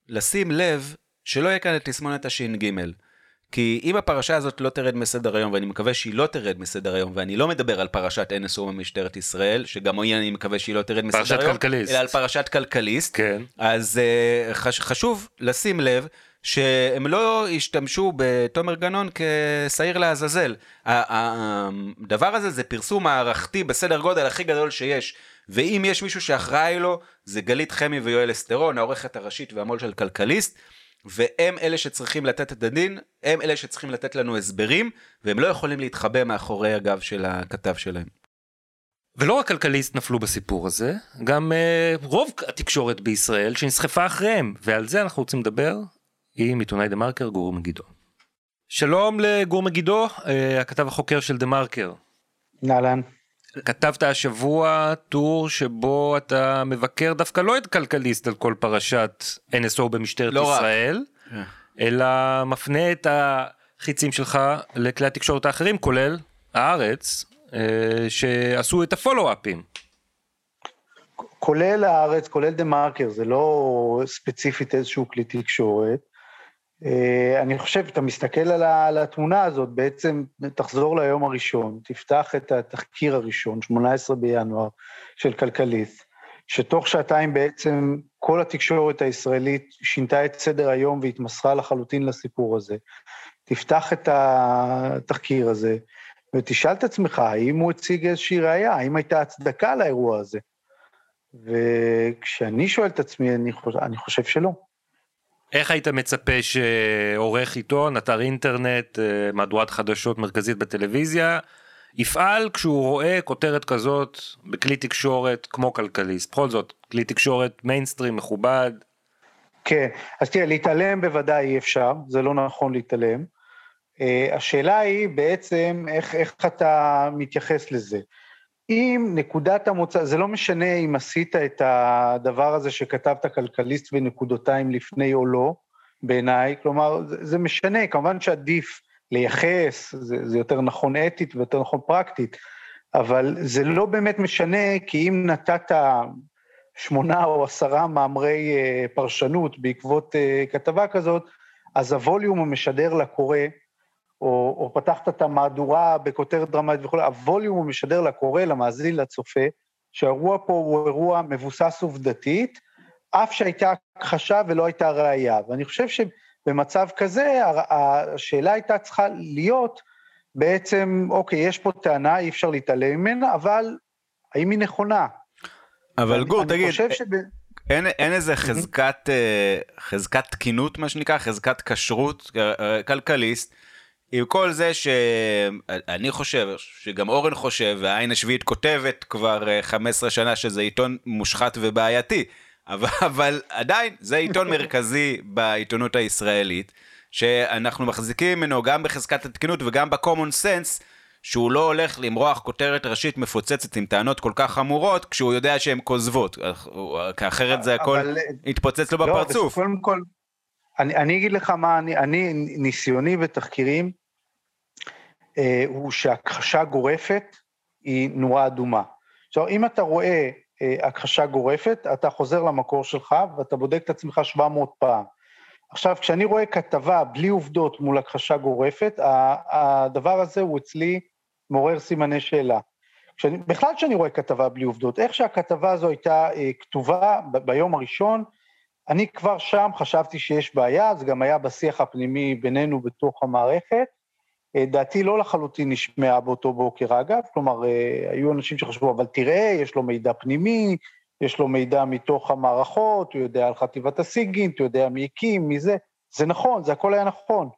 לשים לב שלא יהיה כאן את תסמונת הש"ג. כי אם הפרשה הזאת לא תרד מסדר היום, ואני מקווה שהיא לא תרד מסדר היום, ואני לא מדבר על פרשת NSO במשטרת ישראל, שגם היא אני מקווה שהיא לא תרד מסדר פרשת היום, כלכליסט. אלא על פרשת כלכליסט, כן. אז uh, חש, חשוב לשים לב שהם לא ישתמשו בתומר גנון כשעיר לעזאזל. הדבר הזה זה פרסום מערכתי בסדר גודל הכי גדול שיש. ואם יש מישהו שאחראי לו, זה גלית חמי ויואל אסטרון, העורכת הראשית והמו"ל של כלכליסט, והם אלה שצריכים לתת את הדין, הם אלה שצריכים לתת לנו הסברים, והם לא יכולים להתחבא מאחורי הגב של הכתב שלהם. ולא רק כלכליסט נפלו בסיפור הזה, גם uh, רוב התקשורת בישראל שנסחפה אחריהם, ועל זה אנחנו רוצים לדבר עם עיתונאי דה מרקר גור מגידו. שלום לגור מגידו, uh, הכתב החוקר של דה מרקר. אהלן. כתבת השבוע טור שבו אתה מבקר דווקא לא את כלכליסט על כל פרשת NSO במשטרת לא רק. ישראל, אלא מפנה את החיצים שלך לכלי התקשורת האחרים, כולל הארץ, אה, שעשו את הפולו-אפים. כולל הארץ, כולל דה מרקר, זה לא ספציפית איזשהו כלי תקשורת. אה, אני חושב, אתה מסתכל על, התמונה הזאת, בעצם תחזור ליום הראשון, תפתח את התחקיר הראשון, 18 בינואר, של כלכליסט, שתוך שעתיים בעצם כל התקשורת הישראלית שינתה את סדר היום והתמסרה לחלוטין לסיפור הזה. תפתח את התחקיר הזה ותשאל את עצמך, האם הוא הציג איזושהי ראייה, האם הייתה הצדקה לאירוע הזה. וכשאני שואל את עצמי, אני חושב, אני חושב שלא. איך היית מצפה שעורך עיתון, אתר אינטרנט, אה, מהדורת חדשות מרכזית בטלוויזיה, יפעל כשהוא רואה כותרת כזאת בכלי תקשורת כמו כלכליסט? בכל זאת, כלי תקשורת מיינסטרים מכובד. כן, אז תראה, להתעלם בוודאי אי אפשר, זה לא נכון להתעלם. Uh, השאלה היא בעצם איך, איך אתה מתייחס לזה. אם נקודת המוצא, זה לא משנה אם עשית את הדבר הזה שכתבת כלכליסט בנקודותיים לפני או לא, בעיניי, כלומר, זה, משנה, כמובן שעדיף לייחס, זה, זה יותר נכון אתית ויותר נכון פרקטית, אבל זה לא באמת משנה, כי אם נתת שמונה או עשרה מאמרי uh, פרשנות בעקבות uh, כתבה כזאת, אז הווליום המשדר לקורא, או, או פתחת את המהדורה בכותרת דרמטית וכו', הווליום המשדר לקורא, למאזין, לצופה, שהאירוע פה הוא אירוע מבוסס עובדתית, אף שהייתה הכחשה ולא הייתה ראייה. ואני חושב שבמצב כזה, השאלה הייתה צריכה להיות בעצם, אוקיי, יש פה טענה, אי אפשר להתעלם ממנה, אבל האם היא נכונה? אבל גור, אני תגיד, חושב שב... אין, אין איזה חזקת, אה, חזקת תקינות, מה שנקרא, חזקת כשרות, אה, כלכליסט, עם כל זה שאני חושב, שגם אורן חושב, והעין השביעית כותבת כבר אה, 15 שנה שזה עיתון מושחת ובעייתי, [LAUGHS] אבל, אבל עדיין זה עיתון [LAUGHS] מרכזי בעיתונות הישראלית, שאנחנו מחזיקים ממנו גם בחזקת התקינות וגם ב-common sense, שהוא לא הולך למרוח כותרת ראשית מפוצצת עם טענות כל כך חמורות, כשהוא יודע שהן כוזבות, כי אחרת זה הכל אבל- יתפוצץ לו לא, בפרצוף. קודם כל, אני, אני אגיד לך מה, אני, אני ניסיוני בתחקירים, אה, הוא שהכחשה גורפת היא נורה אדומה. עכשיו, אם אתה רואה אה, הכחשה גורפת, אתה חוזר למקור שלך ואתה בודק את עצמך 700 פעם. עכשיו, כשאני רואה כתבה בלי עובדות מול הכחשה גורפת, הדבר הזה הוא אצלי מעורר סימני שאלה. כשאני, בכלל כשאני רואה כתבה בלי עובדות, איך שהכתבה הזו הייתה אה, כתובה ב- ביום הראשון, אני כבר שם חשבתי שיש בעיה, זה גם היה בשיח הפנימי בינינו בתוך המערכת. אה, דעתי לא לחלוטין נשמעה באותו בוקר, אגב, כלומר, אה, היו אנשים שחשבו, אבל תראה, יש לו מידע פנימי, יש לו מידע מתוך המערכות, הוא יודע על חטיבת הסיגינט, הוא יודע מי הקים, מי זה, זה נכון, זה הכל היה נכון.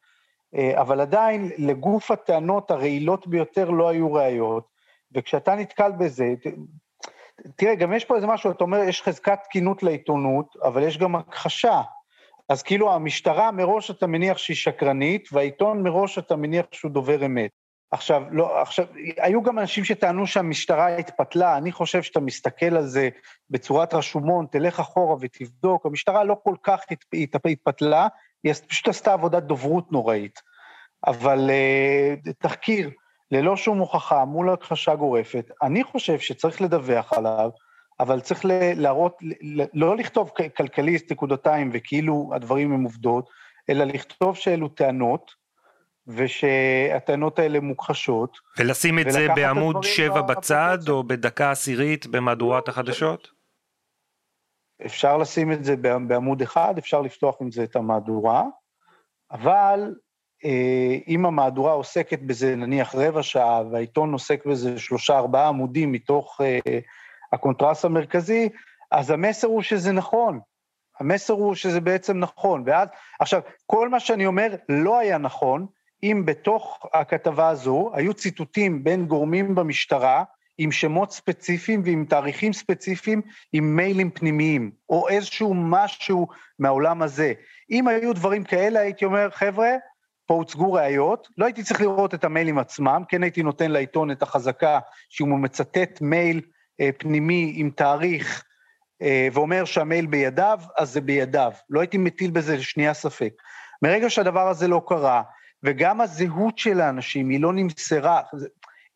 אה, אבל עדיין, לגוף הטענות הרעילות ביותר לא היו ראיות, וכשאתה נתקל בזה, תראה, גם יש פה איזה משהו, אתה אומר, יש חזקת תקינות לעיתונות, אבל יש גם הכחשה. אז כאילו המשטרה מראש אתה מניח שהיא שקרנית, והעיתון מראש אתה מניח שהוא דובר אמת. עכשיו, לא, עכשיו, היו גם אנשים שטענו שהמשטרה התפתלה, אני חושב שאתה מסתכל על זה בצורת רשומון, תלך אחורה ותבדוק, המשטרה לא כל כך התפתלה, היא פשוט עשתה עבודת דוברות נוראית. אבל uh, תחקיר ללא שום הוכחה מול הכחשה גורפת, אני חושב שצריך לדווח עליו, אבל צריך להראות, לא לכתוב כלכליסט נקודתיים וכאילו הדברים הם עובדות, אלא לכתוב שאלו טענות, ושהטענות האלה מוכחשות. ולשים את זה בעמוד 7 בצד, או בדקה עשירית במהדורת החדשות? אפשר לשים את זה בעמוד אחד, אפשר לפתוח עם זה את המהדורה, אבל אם המהדורה עוסקת בזה נניח רבע שעה, והעיתון עוסק בזה שלושה ארבעה עמודים מתוך אה, הקונטרס המרכזי, אז המסר הוא שזה נכון. המסר הוא שזה בעצם נכון. ואז, עכשיו, כל מה שאני אומר לא היה נכון, אם בתוך הכתבה הזו היו ציטוטים בין גורמים במשטרה, עם שמות ספציפיים ועם תאריכים ספציפיים, עם מיילים פנימיים, או איזשהו משהו מהעולם הזה. אם היו דברים כאלה, הייתי אומר, חבר'ה, פה הוצגו ראיות, לא הייתי צריך לראות את המיילים עצמם, כן הייתי נותן לעיתון את החזקה שאם הוא מצטט מייל אה, פנימי עם תאריך אה, ואומר שהמייל בידיו, אז זה בידיו. לא הייתי מטיל בזה שנייה ספק. מרגע שהדבר הזה לא קרה, וגם הזהות של האנשים היא לא נמסרה,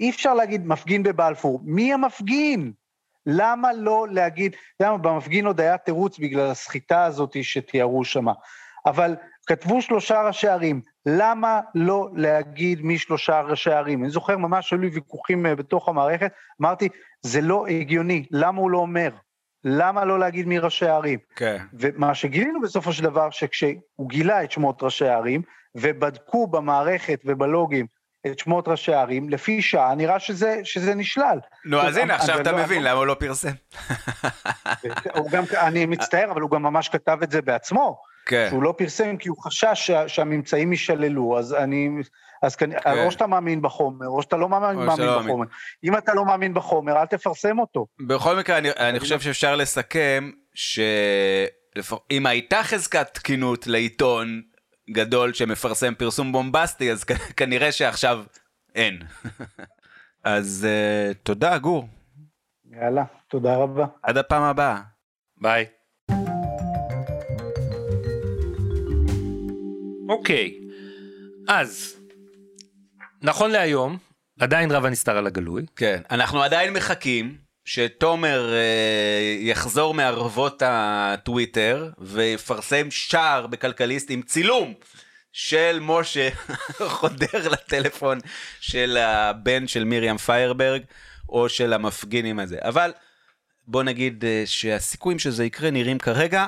אי אפשר להגיד מפגין בבלפור, מי המפגין? למה לא להגיד, אתה יודע מה, במפגין עוד היה תירוץ בגלל הסחיטה הזאת שתיארו שמה. אבל כתבו שלושה ראשי ערים, למה לא להגיד מי שלושה ראשי ערים? אני זוכר ממש היו לי ויכוחים אה, בתוך המערכת, אמרתי, זה לא הגיוני, למה הוא לא אומר? למה לא להגיד מי ראשי הערים? כן. ומה שגילינו בסופו של דבר, שכשהוא גילה את שמות ראשי הערים, ובדקו במערכת ובלוגים את שמות ראשי הערים, לפי שעה נראה שזה, שזה נשלל. נו, אז הנה, עכשיו אתה לא מבין למה הוא לא פרסם. גם, אני מצטער, אבל הוא גם ממש כתב את זה בעצמו. כן. שהוא לא פרסם כי הוא חשש שה, שהממצאים יישללו, אז אני... אז כן. או שאתה מאמין בחומר, או שאתה לא מאמין, מאמין לא בחומר. מאמין. אם אתה לא מאמין בחומר, אל תפרסם אותו. בכל מקרה, אני, אני חושב שאפשר לסכם שאם הייתה חזקת תקינות לעיתון גדול שמפרסם פרסום בומבסטי, אז כנראה שעכשיו אין. [LAUGHS] אז uh, תודה, גור. יאללה, תודה רבה. עד הפעם הבאה. ביי. אוקיי, אז, נכון להיום, עדיין רב הנסתר על הגלוי. כן, אנחנו עדיין מחכים שתומר אה, יחזור מערבות הטוויטר ויפרסם שער בכלכליסט עם צילום של משה [LAUGHS] חודר לטלפון של הבן של מרים פיירברג או של המפגינים הזה. אבל בוא נגיד אה, שהסיכויים שזה יקרה נראים כרגע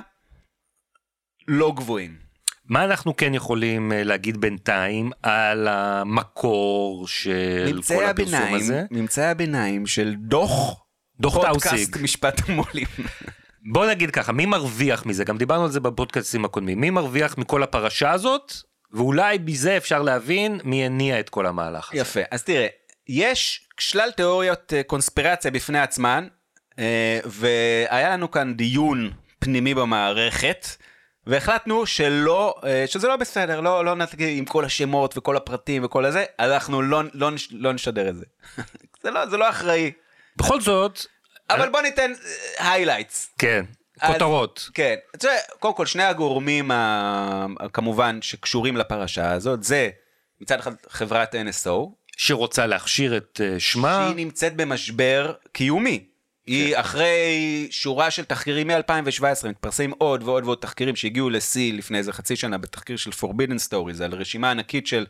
לא גבוהים. מה אנחנו כן יכולים אה, להגיד בינתיים על המקור של כל הפרסום הביניים, הזה? ממצאי הביניים של דוח, דוח פודקאסט טאוסיג. משפט המו"לים. [LAUGHS] בוא נגיד ככה, מי מרוויח מזה? גם דיברנו על זה בפודקאסטים הקודמים. מי מרוויח מכל הפרשה הזאת? ואולי בזה אפשר להבין מי הניע את כל המהלך הזה. יפה, אז תראה, יש שלל תיאוריות אה, קונספירציה בפני עצמן, אה, והיה לנו כאן דיון פנימי במערכת. והחלטנו שלא, אה, שזה לא בסדר, לא, לא נתגיד עם כל השמות וכל הפרטים וכל הזה, אנחנו לא, לא, לא נשדר את זה. [LAUGHS] זה, לא, זה לא אחראי. בכל זאת... אבל בוא ניתן highlights. אה, כן, כותרות. כן, קודם כל שני הגורמים כמובן שקשורים לפרשה הזאת, זה מצד אחד חברת NSO. שרוצה להכשיר את אה, שמה. שהיא נמצאת במשבר קיומי. היא כן. אחרי שורה של תחקירים מ-2017, מתפרסמים עוד ועוד ועוד תחקירים שהגיעו לשיא לפני איזה חצי שנה בתחקיר של Forbidden Stories, על רשימה ענקית של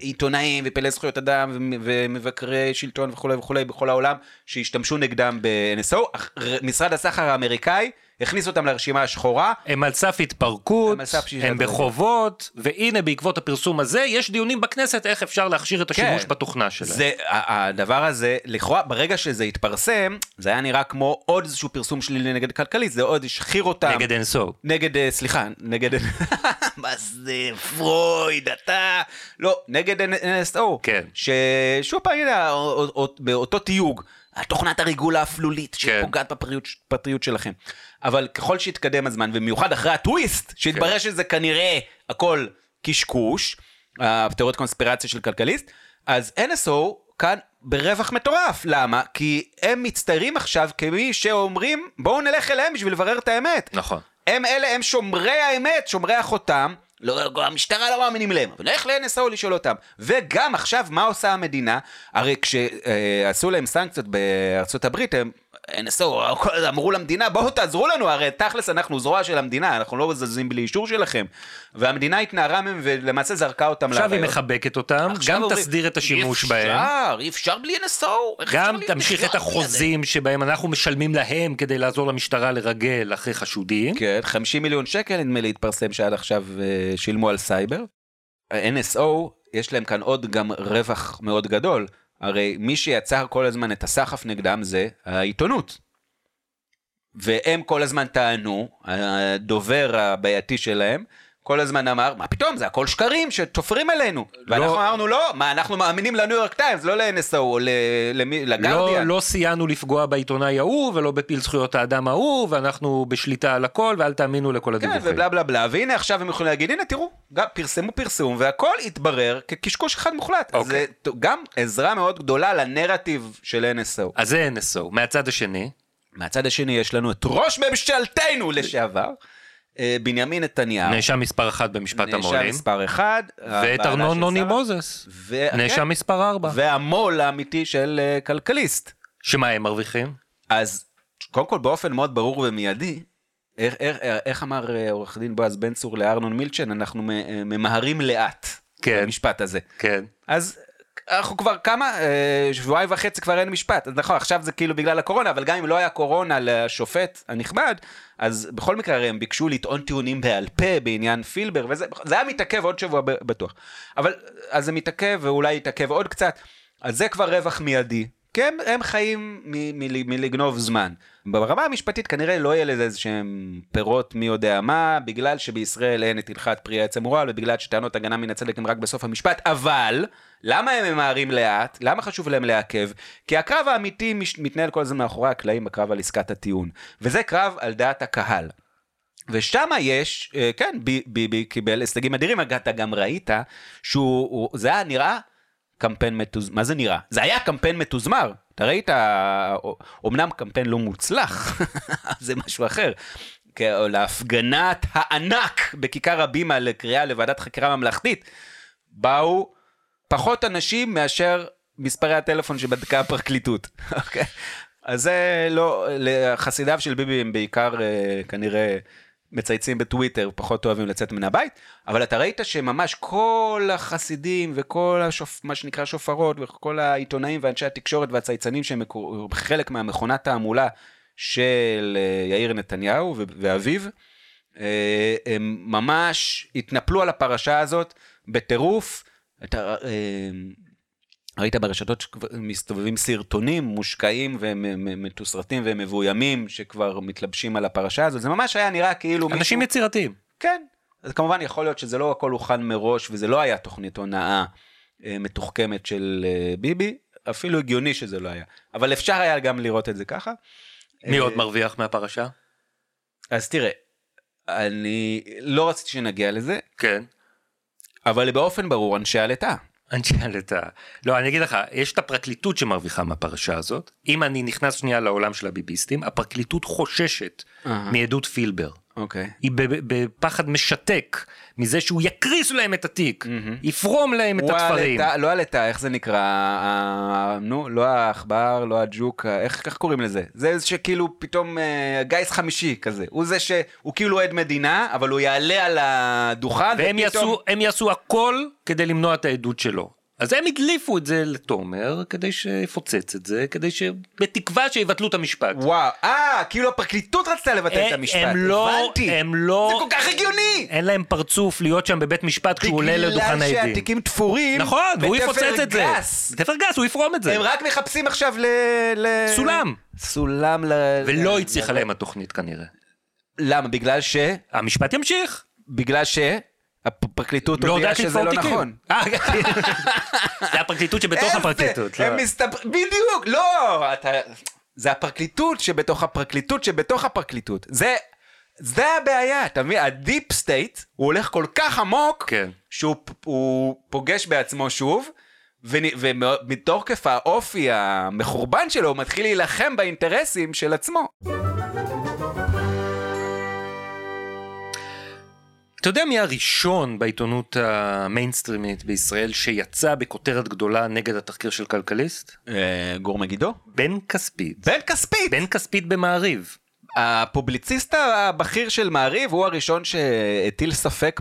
עיתונאים ופעילי זכויות אדם ומ- ומבקרי שלטון וכולי וכולי בכל העולם שהשתמשו נגדם ב-NSO. משרד הסחר האמריקאי הכניס אותם לרשימה השחורה. הם על סף התפרקות, הם על סף הם. בחובות, והנה בעקבות הפרסום הזה יש דיונים בכנסת איך אפשר להכשיר את השימוש כן. בתוכנה שלהם. זה, הדבר הזה, לכאורה, ברגע שזה התפרסם, זה היה נראה כמו עוד איזשהו פרסום שלילי נגד כלכליסט, זה עוד השחיר אותם. נגד NSO. נגד, אה, סליחה, נגד... [LAUGHS] מה זה, פרויד, אתה... לא, נגד NSO. כן. ששוב פעם, הנה, באותו תיוג, תוכנת הריגול האפלולית כן. שפוגעת בפרטיות, בפרטיות שלכם. אבל ככל שהתקדם הזמן, ובמיוחד אחרי הטוויסט, שהתברר שזה כנראה הכל קשקוש, התיאוריות קונספירציה של כלכליסט, אז NSO כאן ברווח מטורף. למה? כי הם מצטיירים עכשיו כמי שאומרים, בואו נלך אליהם בשביל לברר את האמת. נכון. הם אלה, הם שומרי האמת, שומרי החותם. לא, המשטרה לא מאמינים להם, אבל נלך ל-NSO לשאול אותם. וגם עכשיו, מה עושה המדינה? הרי כשעשו להם סנקציות בארצות הברית, הם, NSO [LAUGHS] אמרו למדינה, בואו תעזרו לנו, הרי תכלס אנחנו זרוע של המדינה, אנחנו לא זזים בלי אישור שלכם. והמדינה התנערה מהם ולמעשה זרקה אותם עכשיו היא. מחבקת אותם, גם אומרים, תסדיר את השימוש אי בהם, אפשר, אי אפשר בלי NSO. גם אפשר תמשיך את? החוזים שבהם אנחנו משלמים להם כדי לעזור למשטרה לרגל אחרי חשודים. כן, 50 מיליון שקל נדמה לי התפרסם שעד עכשיו אה, שילמו על סייבר. ה-NSO, יש להם כאן עוד גם רווח מאוד גדול. הרי מי שיצר כל הזמן את הסחף נגדם זה העיתונות. והם כל הזמן טענו, הדובר הבעייתי שלהם, כל הזמן אמר, מה פתאום, זה הכל שקרים שתופרים עלינו. ואנחנו אמרנו, לא, מה, אנחנו מאמינים לניו יורק טיימס, לא ל-NSO או ל- למי- לא, לגרדיאן. לא סייענו לפגוע בעיתונאי ההוא ולא בפעיל זכויות האדם ההוא ואנחנו בשליטה על הכל ואל תאמינו לכל כן, הדיווחים. ובלה בלה בלה, והנה עכשיו הם יכולים להגיד, הנה תראו, גם פרסמו פרסום, והכל התברר כקשקוש אחד מוחלט. אוקיי. זה גם עזרה מאוד גדולה לנרטיב של NSO. אז זה NSO. מהצד השני, מהצד השני יש לנו את ראש ממשלתנו לשעבר, בנימין נתניהו. נאשם מספר אחת במשפט נאשם המו"לים, מספר אחד. ואת הבעלה ארנון נוני. מוזס, ו- כן, נאשם מספר ארבע. והמו"ל האמיתי של אה, כלכליסט. שמה הם מרוויחים? אז קודם כל באופן מאוד ברור ומיידי, איך, איך, איך אמר אה, עורך דין בועז בן צור לארנון מילצ'ן, אנחנו אה, ממהרים לאט. כן. המשפט הזה. כן. אז אנחנו כבר כמה, אה, שבועיים וחצי כבר אין משפט. אז נכון, עכשיו זה כאילו בגלל הקורונה, אבל גם אם לא היה קורונה לשופט הנכבד, אז בכל מקרה הרי הם ביקשו לטעון טיעונים בעל פה בעניין פילבר, וזה זה היה מתעכב עוד שבוע בטוח. אבל אז זה מתעכב ואולי יתעכב עוד קצת, אז זה כבר רווח מיידי. כי הם, הם חיים מ- מ- מלגנוב זמן. ברמה המשפטית כנראה לא יהיה לזה איזה שהם פירות מי יודע מה, בגלל שבישראל אין את הלכת פרי העץ המורל, ובגלל שטענות הגנה מן הצדק הם רק בסוף המשפט, אבל למה הם ממהרים לאט? למה חשוב להם לעכב? כי הקרב האמיתי מש- מתנהל כל הזמן מאחורי הקלעים בקרב על עסקת הטיעון. וזה קרב על דעת הקהל. ושם יש, אה, כן, ביבי קיבל הישגים אדירים, אתה גם ראית שהוא, הוא- זה היה נראה קמפיין מתוזמר, מה זה נראה? זה היה קמפיין מתוזמר, אתה ראית, אומנם קמפיין לא מוצלח, [LAUGHS] זה משהו אחר. כ- להפגנת הענק בכיכר הבימה לקריאה לוועדת חקירה ממלכתית, באו פחות אנשים מאשר מספרי הטלפון שבדקה הפרקליטות. [LAUGHS] אוקיי? אז זה לא, חסידיו של ביבי הם בעיקר אה, כנראה מצייצים בטוויטר, פחות אוהבים לצאת מן הבית, אבל אתה ראית שממש כל החסידים וכל השופ... מה שנקרא שופרות וכל העיתונאים ואנשי התקשורת והצייצנים שהם חלק מהמכונת תעמולה של אה, יאיר נתניהו ו- ואביו, אה, הם ממש התנפלו על הפרשה הזאת בטירוף. אתה אה, ראית ברשתות שכבר מסתובבים סרטונים מושקעים ומתוסרטים ומבוימים שכבר מתלבשים על הפרשה הזאת, זה ממש היה נראה כאילו מישהו... אנשים יצירתיים. כן. אז כמובן יכול להיות שזה לא הכל הוכן מראש וזה לא היה תוכנית הונאה אה, מתוחכמת של אה, ביבי, אפילו הגיוני שזה לא היה. אבל אפשר היה גם לראות את זה ככה. מי אה, עוד מרוויח מהפרשה? אז תראה, אני לא רציתי שנגיע לזה, כן. אבל באופן ברור אנשי עלטה. אנשי עלתה. לא, אני אגיד לך, יש את הפרקליטות שמרוויחה מהפרשה הזאת. אם אני נכנס שנייה לעולם של הביביסטים, הפרקליטות חוששת. מעדות פילבר. אוקיי. היא ב- ב- בפחד משתק מזה שהוא יקריס להם את התיק, מהמם. יפרום להם את התפרים. וואלטה, לא הלטה, איך זה נקרא? ה- נו, לא העכבר, לא הג'וק, איך איך קוראים לזה? זה זה שכאילו פתאום אה, גיס חמישי כזה. הוא זה שהוא כאילו עד מדינה, אבל הוא יעלה על הדוכן, והם ופתאום- יעשו, יעשו הכל כדי למנוע את העדות שלו. אז הם הדליפו את זה לתומר כדי שיפוצץ את זה, כדי ש... בתקווה שיבטלו את המשפט. וואו, אה, כאילו הפרקליטות רצתה לבטל את הם- המשפט, הם לא, הבנתי. הם לא, זה כל כך הגיוני! אין להם פרצוף להיות שם בבית משפט כשהוא עולה לדוכן בגלל העדים. שהתיקים תפורים, נכון, והוא יפוצץ את זה. בתפר גס, הוא יפרום את זה. הם רק מחפשים עכשיו ל... ל... סולם. סולם ל... ולא הצליחה להם התוכנית כנראה. למה? בגלל ש... המשפט ימשיך. בגלל ש... הפרקליטות לא הודיעה שזה לא. נכון. אה, זה הפרקליטות שבתוך הפרקליטות. לא. הם מסתבר... בדיוק, לא! אתה... זה הפרקליטות שבתוך הפרקליטות שבתוך הפרקליטות. זה... זה הבעיה, אתה מבין? ה deep state, הוא הולך כל כך עמוק, כן. שהוא הוא פוגש בעצמו שוב, ומתוקף האופי המחורבן שלו, הוא מתחיל להילחם באינטרסים של עצמו. אתה יודע מי הראשון בעיתונות המיינסטרימית בישראל שיצא בכותרת גדולה נגד התחקיר של כלכליסט? גור מגידו? בן כספית. בן כספית! בן כספית במעריב. הפובליציסט הבכיר של מעריב הוא הראשון שהטיל ספק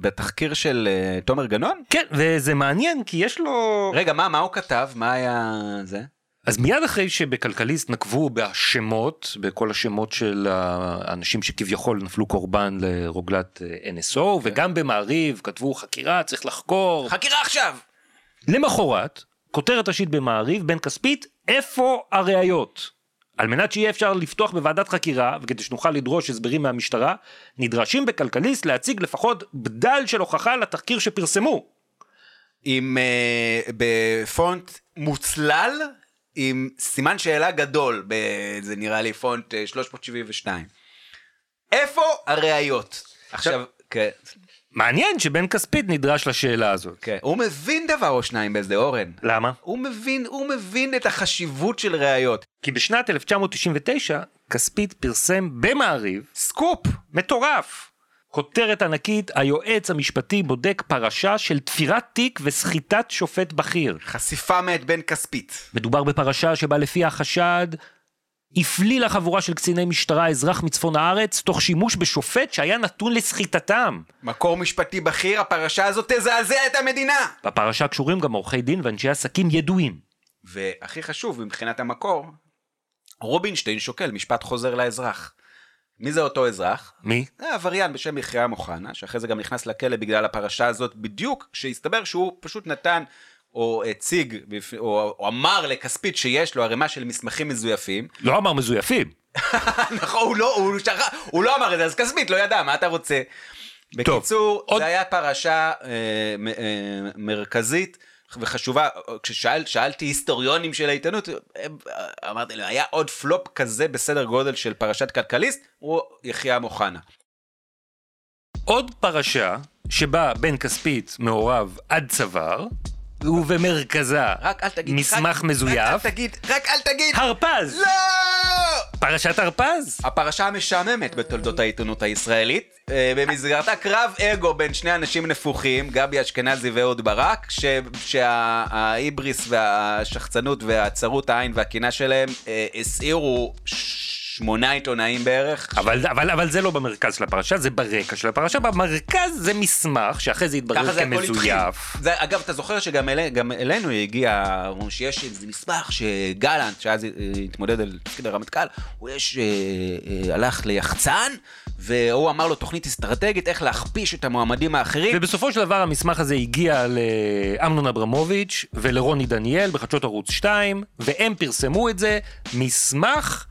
בתחקיר של אה, תומר גנון? כן, וזה מעניין כי יש לו... רגע, מה, מה הוא כתב? מה היה זה? אז מיד אחרי שבכלכליסט נקבו בשמות, בכל השמות של האנשים שכביכול נפלו קורבן לרוגלת אה, NSO, וגם במעריב כתבו חקירה, צריך לחקור. חקירה עכשיו! למחרת, כותרת ראשית במעריב, בן כספית, איפה הראיות? על מנת שיהיה אפשר לפתוח בוועדת חקירה, וכדי שנוכל לדרוש הסברים מהמשטרה, נדרשים בכלכליסט להציג לפחות בדל של הוכחה לתחקיר שפרסמו. עם, אה, בפונט מוצלל, עם סימן שאלה גדול, ב, זה נראה לי פונט אה, 372. איפה הראיות? עכשיו, כן, מעניין שבן כספית נדרש לשאלה הזאת. כן. הוא מבין דבר או שניים בזה, אורן. למה? הוא מבין, הוא מבין את החשיבות של ראיות. כי בשנת 1999, כספית פרסם במעריב סקופ! מטורף. כותרת ענקית, היועץ המשפטי בודק פרשה של תפירת תיק וסחיטת שופט בכיר. חשיפה מאת בן כספית. מדובר בפרשה שבה לפי החשד הפלילה חבורה של קציני משטרה אזרח מצפון הארץ תוך שימוש בשופט שהיה נתון לסחיטתם. מקור משפטי בכיר, הפרשה הזאת תזעזע את המדינה! בפרשה קשורים גם עורכי דין ואנשי עסקים ידועים. והכי חשוב מבחינת המקור, רובינשטיין שוקל משפט חוזר לאזרח. מי זה אותו אזרח? מי? זה עבריין בשם יחיא מוחנה, שאחרי זה גם נכנס לכלא בגלל הפרשה הזאת בדיוק, שהסתבר שהוא פשוט נתן או הציג או, או אמר לכספית שיש לו ערימה של מסמכים מזויפים. [LAUGHS] לא אמר מזויפים. נכון, הוא לא, הוא, שכח, הוא לא אמר את זה, אז כספית לא ידע, מה אתה רוצה? בקיצור, עוד- זה היה פרשה אה, אה, מרכזית וחשובה. כששאלתי היסטוריונים של העיתונות, אמרתי להם, היה עוד פלופ כזה בסדר גודל של פרשת כלכליסט, הוא יחיא מוחנה. עוד פרשה שבה בן כספית מעורב עד צוואר, ובמרכזה רק אל תגיד, מסמך רק, מזויף, רק אל תגיד, רק אל תגיד, הרפז! לא! פרשת הרפז! הפרשה המשעממת בתולדות העיתונות הישראלית, אה, במסגרתה קרב אגו בין שני אנשים נפוחים, גבי אשכנזי ואהוד ברק, ש- שההיבריס והשחצנות והצרות העין והקינה שלהם אה, הסעירו שמונה עיתונאים בערך. אבל, אבל, אבל זה לא במרכז של הפרשה, זה ברקע של הפרשה. במרכז זה מסמך שאחרי זה התברר התחיל. כמזויף. זה, אגב, אתה זוכר שגם אל, אלינו הגיע, שיש איזה מסמך שגלנט, שאז אה, התמודד על תפקיד הרמטכ"ל, הוא יש, אה, אה, הלך ליחצן, והוא אמר לו תוכנית אסטרטגית איך להכפיש את המועמדים האחרים. ובסופו של דבר המסמך הזה הגיע לאמנון אברמוביץ' ולרוני דניאל בחדשות ערוץ 2, והם פרסמו את זה, מסמך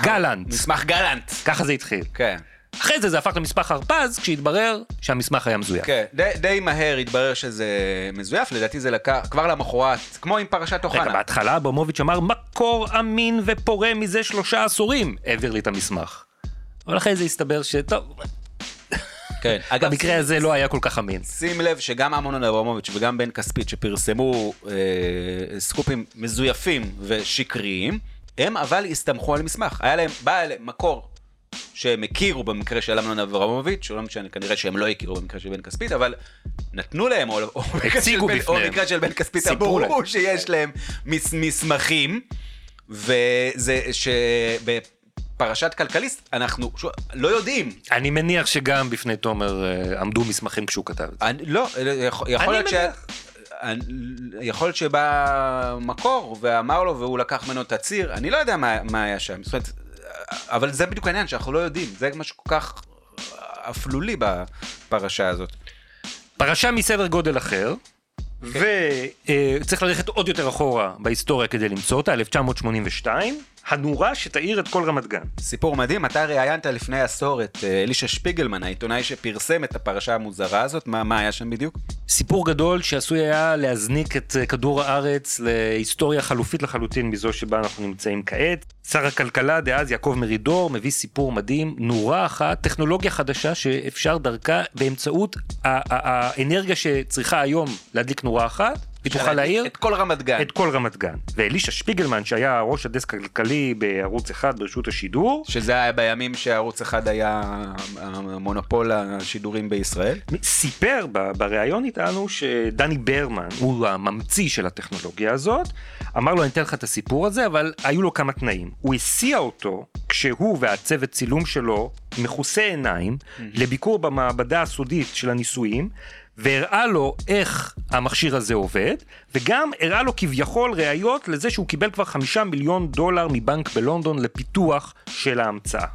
גלנט. מסמך גלנט. ככה זה התחיל. כן. אחרי זה זה הפך למסמך הרפז, כשהתברר שהמסמך היה מזויף. כן, די, די מהר התברר שזה מזויף, לדעתי זה לקח, כבר למחרת, כמו עם פרשת אוחנה. רגע, בהתחלה אברמוביץ' אמר, מקור אמין ופורה מזה שלושה עשורים, העביר לי את המסמך. אבל אחרי זה הסתבר שטוב, [LAUGHS] כן. אגב, במקרה הזה לא היה כל כך אמין. שים לב שגם אמנון אברמוביץ' וגם בן כספית שפרסמו אה, סקופים מזויפים ושקריים, הם אבל הסתמכו על מסמך. היה להם, בא אליהם מקור שהם הכירו במקרה של אמנון אברמוביץ', לא משנה, כנראה שהם לא הכירו במקרה של בן כספית, אבל נתנו להם, או, או, במקרה, של הציגו בן, או. במקרה של בן כספית, אמרו להם. שיש להם מס, מסמכים, וזה שבפרשת כלכליסט אנחנו שוב, לא יודעים. אני מניח שגם בפני תומר אה, עמדו מסמכים כשהוא כתב את זה. אני, לא, יכול, יכול אני להיות ש... מניח. אני- יכול להיות שבא מקור ואמר לו והוא לקח ממנו תצהיר, אני לא יודע מה, מה היה שם, זאת אומרת, אבל זה בדיוק העניין שאנחנו לא יודעים, זה מה שכל כך אפלולי בפרשה הזאת. פרשה מסדר גודל אחר, וצריך ללכת עוד יותר אחורה בהיסטוריה כדי למצוא אותה, 1982, הנורה שתאיר את כל רמת גן. סיפור מדהים, אתה ראיינת לפני עשור את אה, אלישע שפיגלמן, העיתונאי שפרסם את הפרשה המוזרה הזאת, מה, מה היה שם בדיוק? סיפור גדול שעשוי היה להזניק את אה, כדור הארץ להיסטוריה חלופית לחלוטין מזו שבה אנחנו נמצאים כעת. שר הכלכלה דאז יעקב מרידור מביא סיפור מדהים, נורה אחת, טכנולוגיה חדשה שאפשר דרכה באמצעות האנרגיה שצריכה היום להדליק נורה אחת, היא תוכל להאיר את כל רמת גן. את כל רמת גן. ואלישע שפיגלמן שהיה ראש הדסק הכלכלי בערוץ אחד ברשות השידור, שזה היה בימים שערוץ אחד היה המונופול השידורים בישראל. סיפר בריאיון איתנו שדני ברמן הוא הממציא של הטכנולוגיה הזאת, אמר לו אני אתן לך את הסיפור הזה אבל היו לו כמה תנאים. הוא הסיע אותו כשהוא והצוות צילום שלו מכוסה עיניים לביקור במעבדה הסודית של הניסויים. והראה לו איך המכשיר הזה עובד, וגם הראה לו כביכול ראיות לזה שהוא קיבל כבר חמישה מיליון דולר מבנק בלונדון לפיתוח של ההמצאה.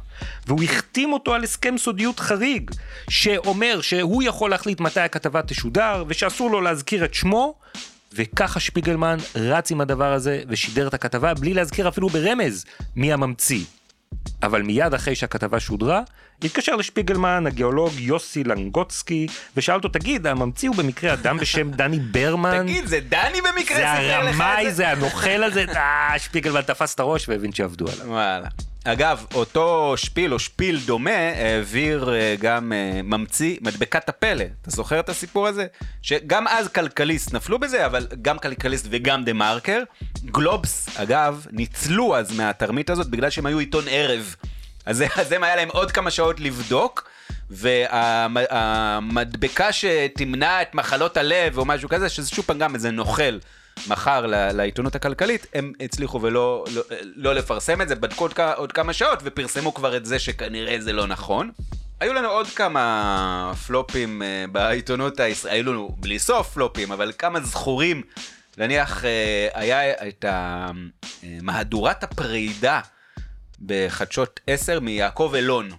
והוא החתים אותו על הסכם סודיות חריג, שאומר שהוא יכול להחליט מתי הכתבה תשודר, ושאסור לו להזכיר את שמו, וככה שפיגלמן רץ עם הדבר הזה ושידר את הכתבה בלי להזכיר אפילו ברמז מי הממציא. אבל מיד אחרי שהכתבה שודרה, התקשר לשפיגלמן הגיאולוג יוסי לנגוצקי, ושאל אותו, תגיד, הממציא הוא במקרה אדם בשם דני ברמן? תגיד, זה דני במקרה זה הרמאי? זה הנוכל הזה, אה, שפיגלמן תפס את הראש והבין שעבדו עליו. וואלה. אגב, אותו שפיל או שפיל דומה העביר אה, גם אה, ממציא מדבקת הפלא. אתה זוכר את הסיפור הזה? שגם אז כלכליסט נפלו בזה, אבל גם כלכליסט וגם דה מרקר. גלובס, אגב, ניצלו אז מהתרמית הזאת בגלל שהם היו עיתון ערב. אז אז הם היה להם עוד כמה שעות לבדוק, והמדבקה שתמנע את מחלות הלב או משהו כזה, שזה שוב פעם גם איזה נוכל מכר ל- לעיתונות הכלכלית, הם הצליחו ולא לא, לא לפרסם את זה, בדקו עוד, עוד כמה שעות ופרסמו כבר את זה שכנראה זה לא נכון. היו לנו עוד כמה פלופים אה, בעיתונות הישראלית, היו לנו בלי סוף פלופים, אבל כמה זכורים. נניח אה, היה את אה, מהדורת הפרידה בחדשות 10 מיעקב אלון.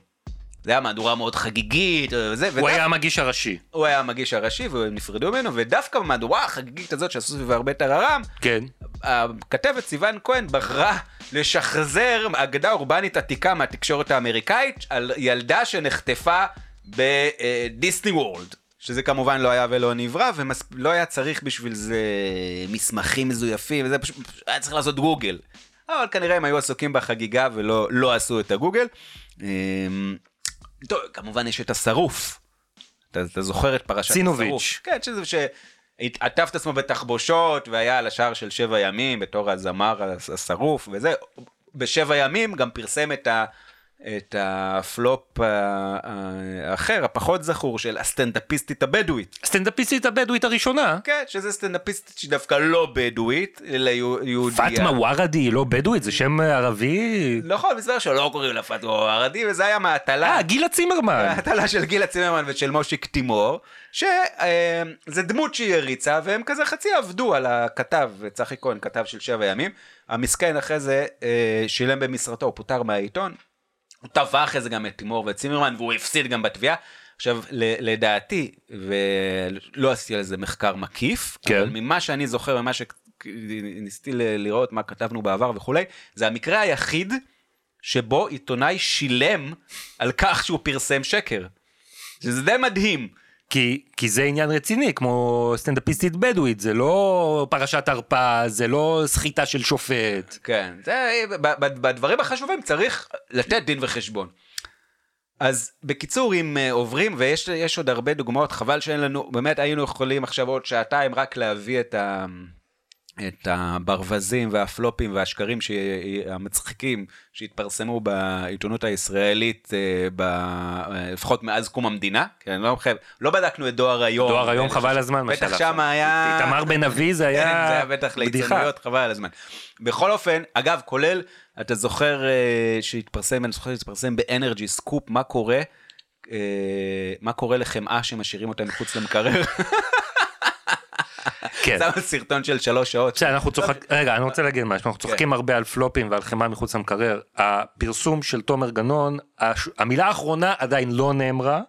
זה היה מהדורה מאוד חגיגית וזה, הוא היה המגיש הראשי. הוא היה המגיש הראשי והם נפרדו ממנו, ודווקא במהדורה החגיגית הזאת שעשו סביבה הרבה טררם, כן. הכתבת סיוון כהן בחרה לשחזר אגדה אורבנית עתיקה מהתקשורת האמריקאית על ילדה שנחטפה בדיסני וורלד. שזה כמובן לא היה ולא נברא, ולא היה צריך בשביל זה מסמכים מזויפים, וזה פשוט, היה צריך לעשות גוגל. אבל כנראה הם היו עסוקים בחגיגה ולא לא עשו את הגוגל. טוב, כמובן יש את השרוף. אתה, אתה זוכר את פרשת צינוביץ'. השרוף. כן, שזה שעטף את עצמו בתחבושות והיה על השער של שבע ימים בתור הזמר השרוף וזה. בשבע ימים גם פרסם את, ה, את הפלופ ה- ה- האחר, הפחות זכור, של הסטנדאפיסטית הבדואית. הסטנדאפיסטית הבדואית הראשונה. כן, שזה סטנדאפיסטית שהיא דווקא לא בדואית, אלא יהו- יהודייה. פאטמה ווארדי היא לא בדואית, זה שם ערבי? נכון, מסתבר שלא קוראים לה פאטמה ווארדי, וזה היה מהטלה. אה, גילה צימרמן. ההטלה של גילה צימרמן ושל מושיק תימור, שזה דמות שהיא הריצה, והם כזה חצי עבדו על הכתב, צחי כהן, כתב של שבע ימים. המסכן אחרי זה אה, שילם במשרתו, הוא פוטר מהעיתון. הוא תבע אחרי זה גם את תימור ואת צימרמן, והוא הפסיד גם בתביעה. עכשיו, לדעתי, ולא עשיתי על זה מחקר מקיף, כן. אבל ממה שאני זוכר, ממה שניסיתי לראות מה כתבנו בעבר וכולי, זה המקרה היחיד שבו עיתונאי שילם על כך שהוא פרסם שקר. שזה די מדהים. כי, כי זה עניין רציני, כמו סטנדאפיסטית בדואית, זה לא פרשת הרפז, זה לא סחיטה של שופט. כן, זה, בדברים החשובים צריך לתת דין וחשבון. אז בקיצור, אם uh, עוברים, ויש יש עוד הרבה דוגמאות, חבל שאין לנו, באמת היינו יכולים עכשיו עוד שעתיים רק להביא את, ה, את הברווזים והפלופים והשקרים ש... המצחיקים שהתפרסמו בעיתונות הישראלית, אה, ב... אה, לפחות מאז קום המדינה, כן, לא, חייב, לא בדקנו את דואר היום. דואר היום חבל על הזמן. בטח שם היה... איתמר בן אבי זה היה... כן, זה היה בטח ליצנויות, חבל על הזמן. בכל אופן, אגב, כולל, אתה זוכר שהתפרסם, אני זוכר שהתפרסם באנרג'י סקופ, מה קורה, מה קורה לחמאה שמשאירים אותה מחוץ למקרר. [LAUGHS] כן. שמו סרטון של שלוש שעות. אנחנו צוחקים, רגע, אני רוצה להגיד משהו, אנחנו צוחקים הרבה על פלופים ועל חמאה מחוץ למקרר. הפרסום של תומר גנון, המילה האחרונה עדיין לא נאמרה.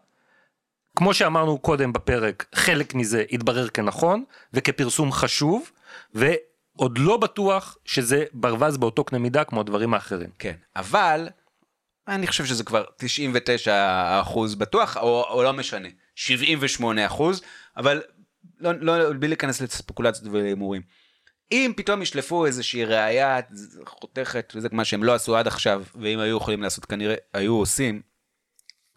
כמו שאמרנו קודם בפרק, חלק מזה התברר כנכון וכפרסום חשוב, ועוד לא בטוח שזה ברווז באותו קנה מידה כמו הדברים האחרים. כן, אבל אני חושב שזה כבר 99 אחוז בטוח, או, או לא משנה, 78 אחוז, אבל לא, לא, בלי להיכנס לספקולציות ולהימורים. אם פתאום ישלפו איזושהי ראייה חותכת, וזה מה שהם לא עשו עד עכשיו, ואם היו יכולים לעשות כנראה, היו עושים,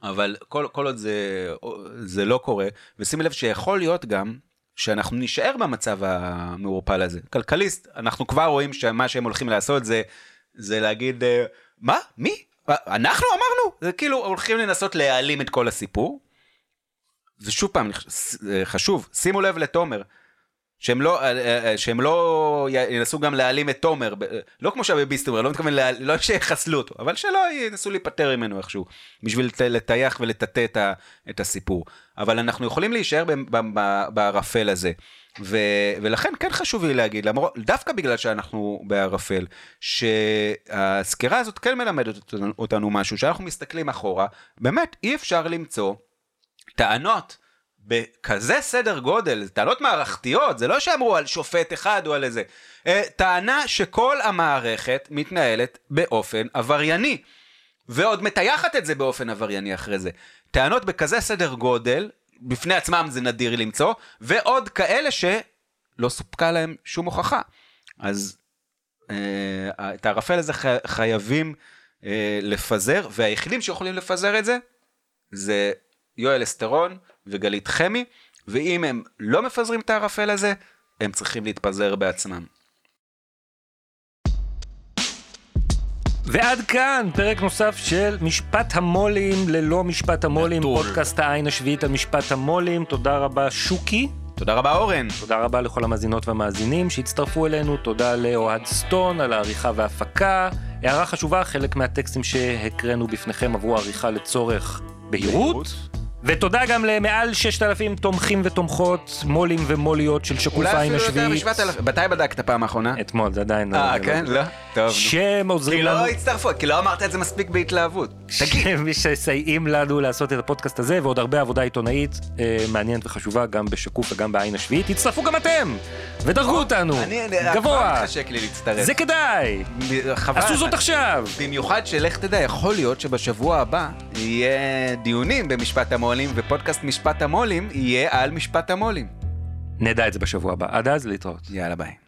אבל כל, כל עוד זה, זה לא קורה, ושימי לב שיכול להיות גם שאנחנו נישאר במצב המעורפל הזה. כלכליסט, אנחנו כבר רואים שמה שהם הולכים לעשות זה, זה להגיד, אה, מה? מי? אנחנו אמרנו? זה כאילו הולכים לנסות להעלים את כל הסיפור. ושוב פעם, חשוב, שימו לב לתומר, שהם לא, אה, אה, שהם לא ינסו גם להעלים את תומר, לא כמו שהיה בביסטומר, לא מתכוון, לה, לא שיחסלו אותו, אבל שלא ינסו להיפטר ממנו איכשהו, בשביל לטייח ולטאטא את, את הסיפור. אבל אנחנו יכולים להישאר בערפל הזה. ו, ולכן כן חשוב לי להגיד, למרות, דווקא בגלל שאנחנו בערפל, שהסקירה הזאת כן מלמדת אותנו משהו, שאנחנו מסתכלים אחורה, באמת אי אפשר למצוא טענות בכזה סדר גודל, טענות מערכתיות, זה לא שאמרו על שופט אחד או על איזה, אה, טענה שכל המערכת מתנהלת באופן עברייני, ועוד מטייחת את זה באופן עברייני אחרי זה. טענות בכזה סדר גודל, בפני עצמם זה נדיר למצוא, ועוד כאלה שלא סופקה להם שום הוכחה. אז אה, את הערפל הזה חייבים אה, לפזר, והיחידים שיכולים לפזר את זה, זה יואל אסטרון וגלית חמי, ואם הם לא מפזרים את הערפל הזה, הם צריכים להתפזר בעצמם. ועד כאן פרק נוסף של משפט המו"לים ללא משפט המו"לים, פודקאסט העין השביעית על משפט המו"לים. תודה רבה שוקי. תודה רבה אורן. תודה רבה לכל המאזינות והמאזינים שהצטרפו אלינו, תודה לאוהד סטון על העריכה וההפקה. הערה חשובה, חלק מהטקסטים שהקראנו בפניכם עברו עריכה לצורך בהירות. ותודה גם למעל 6,000 תומכים ותומכות, מו"לים ומו"ליות של שקוף העין השביעית. אולי אפילו יותר מ-7,000, מתי בדקת פעם האחרונה? אתמול, זה עדיין... אה, לא- כן? לא? טוב. שהם עוזרים לנו... כי לא הצטרפו, כי לא אמרת את זה מספיק בהתלהבות. שהם מסייעים לנו לעשות את הפודקאסט הזה, ועוד הרבה עבודה עיתונאית אה, מעניינת וחשובה, גם בשקוף וגם בעין השביעית. תצטרפו גם אתם! ודרגו אותנו! גבוה! כבר מתחשק לי להצטרף. זה כדאי! עשו זאת עכשיו! במיוחד שלך תדע, יכול להיות שבשבוע הבא יהיה דיונים במשפט המון. המו"לים, ופודקאסט משפט המו"לים יהיה על משפט המו"לים. נדע את זה בשבוע הבא. עד אז להתראות. יאללה ביי.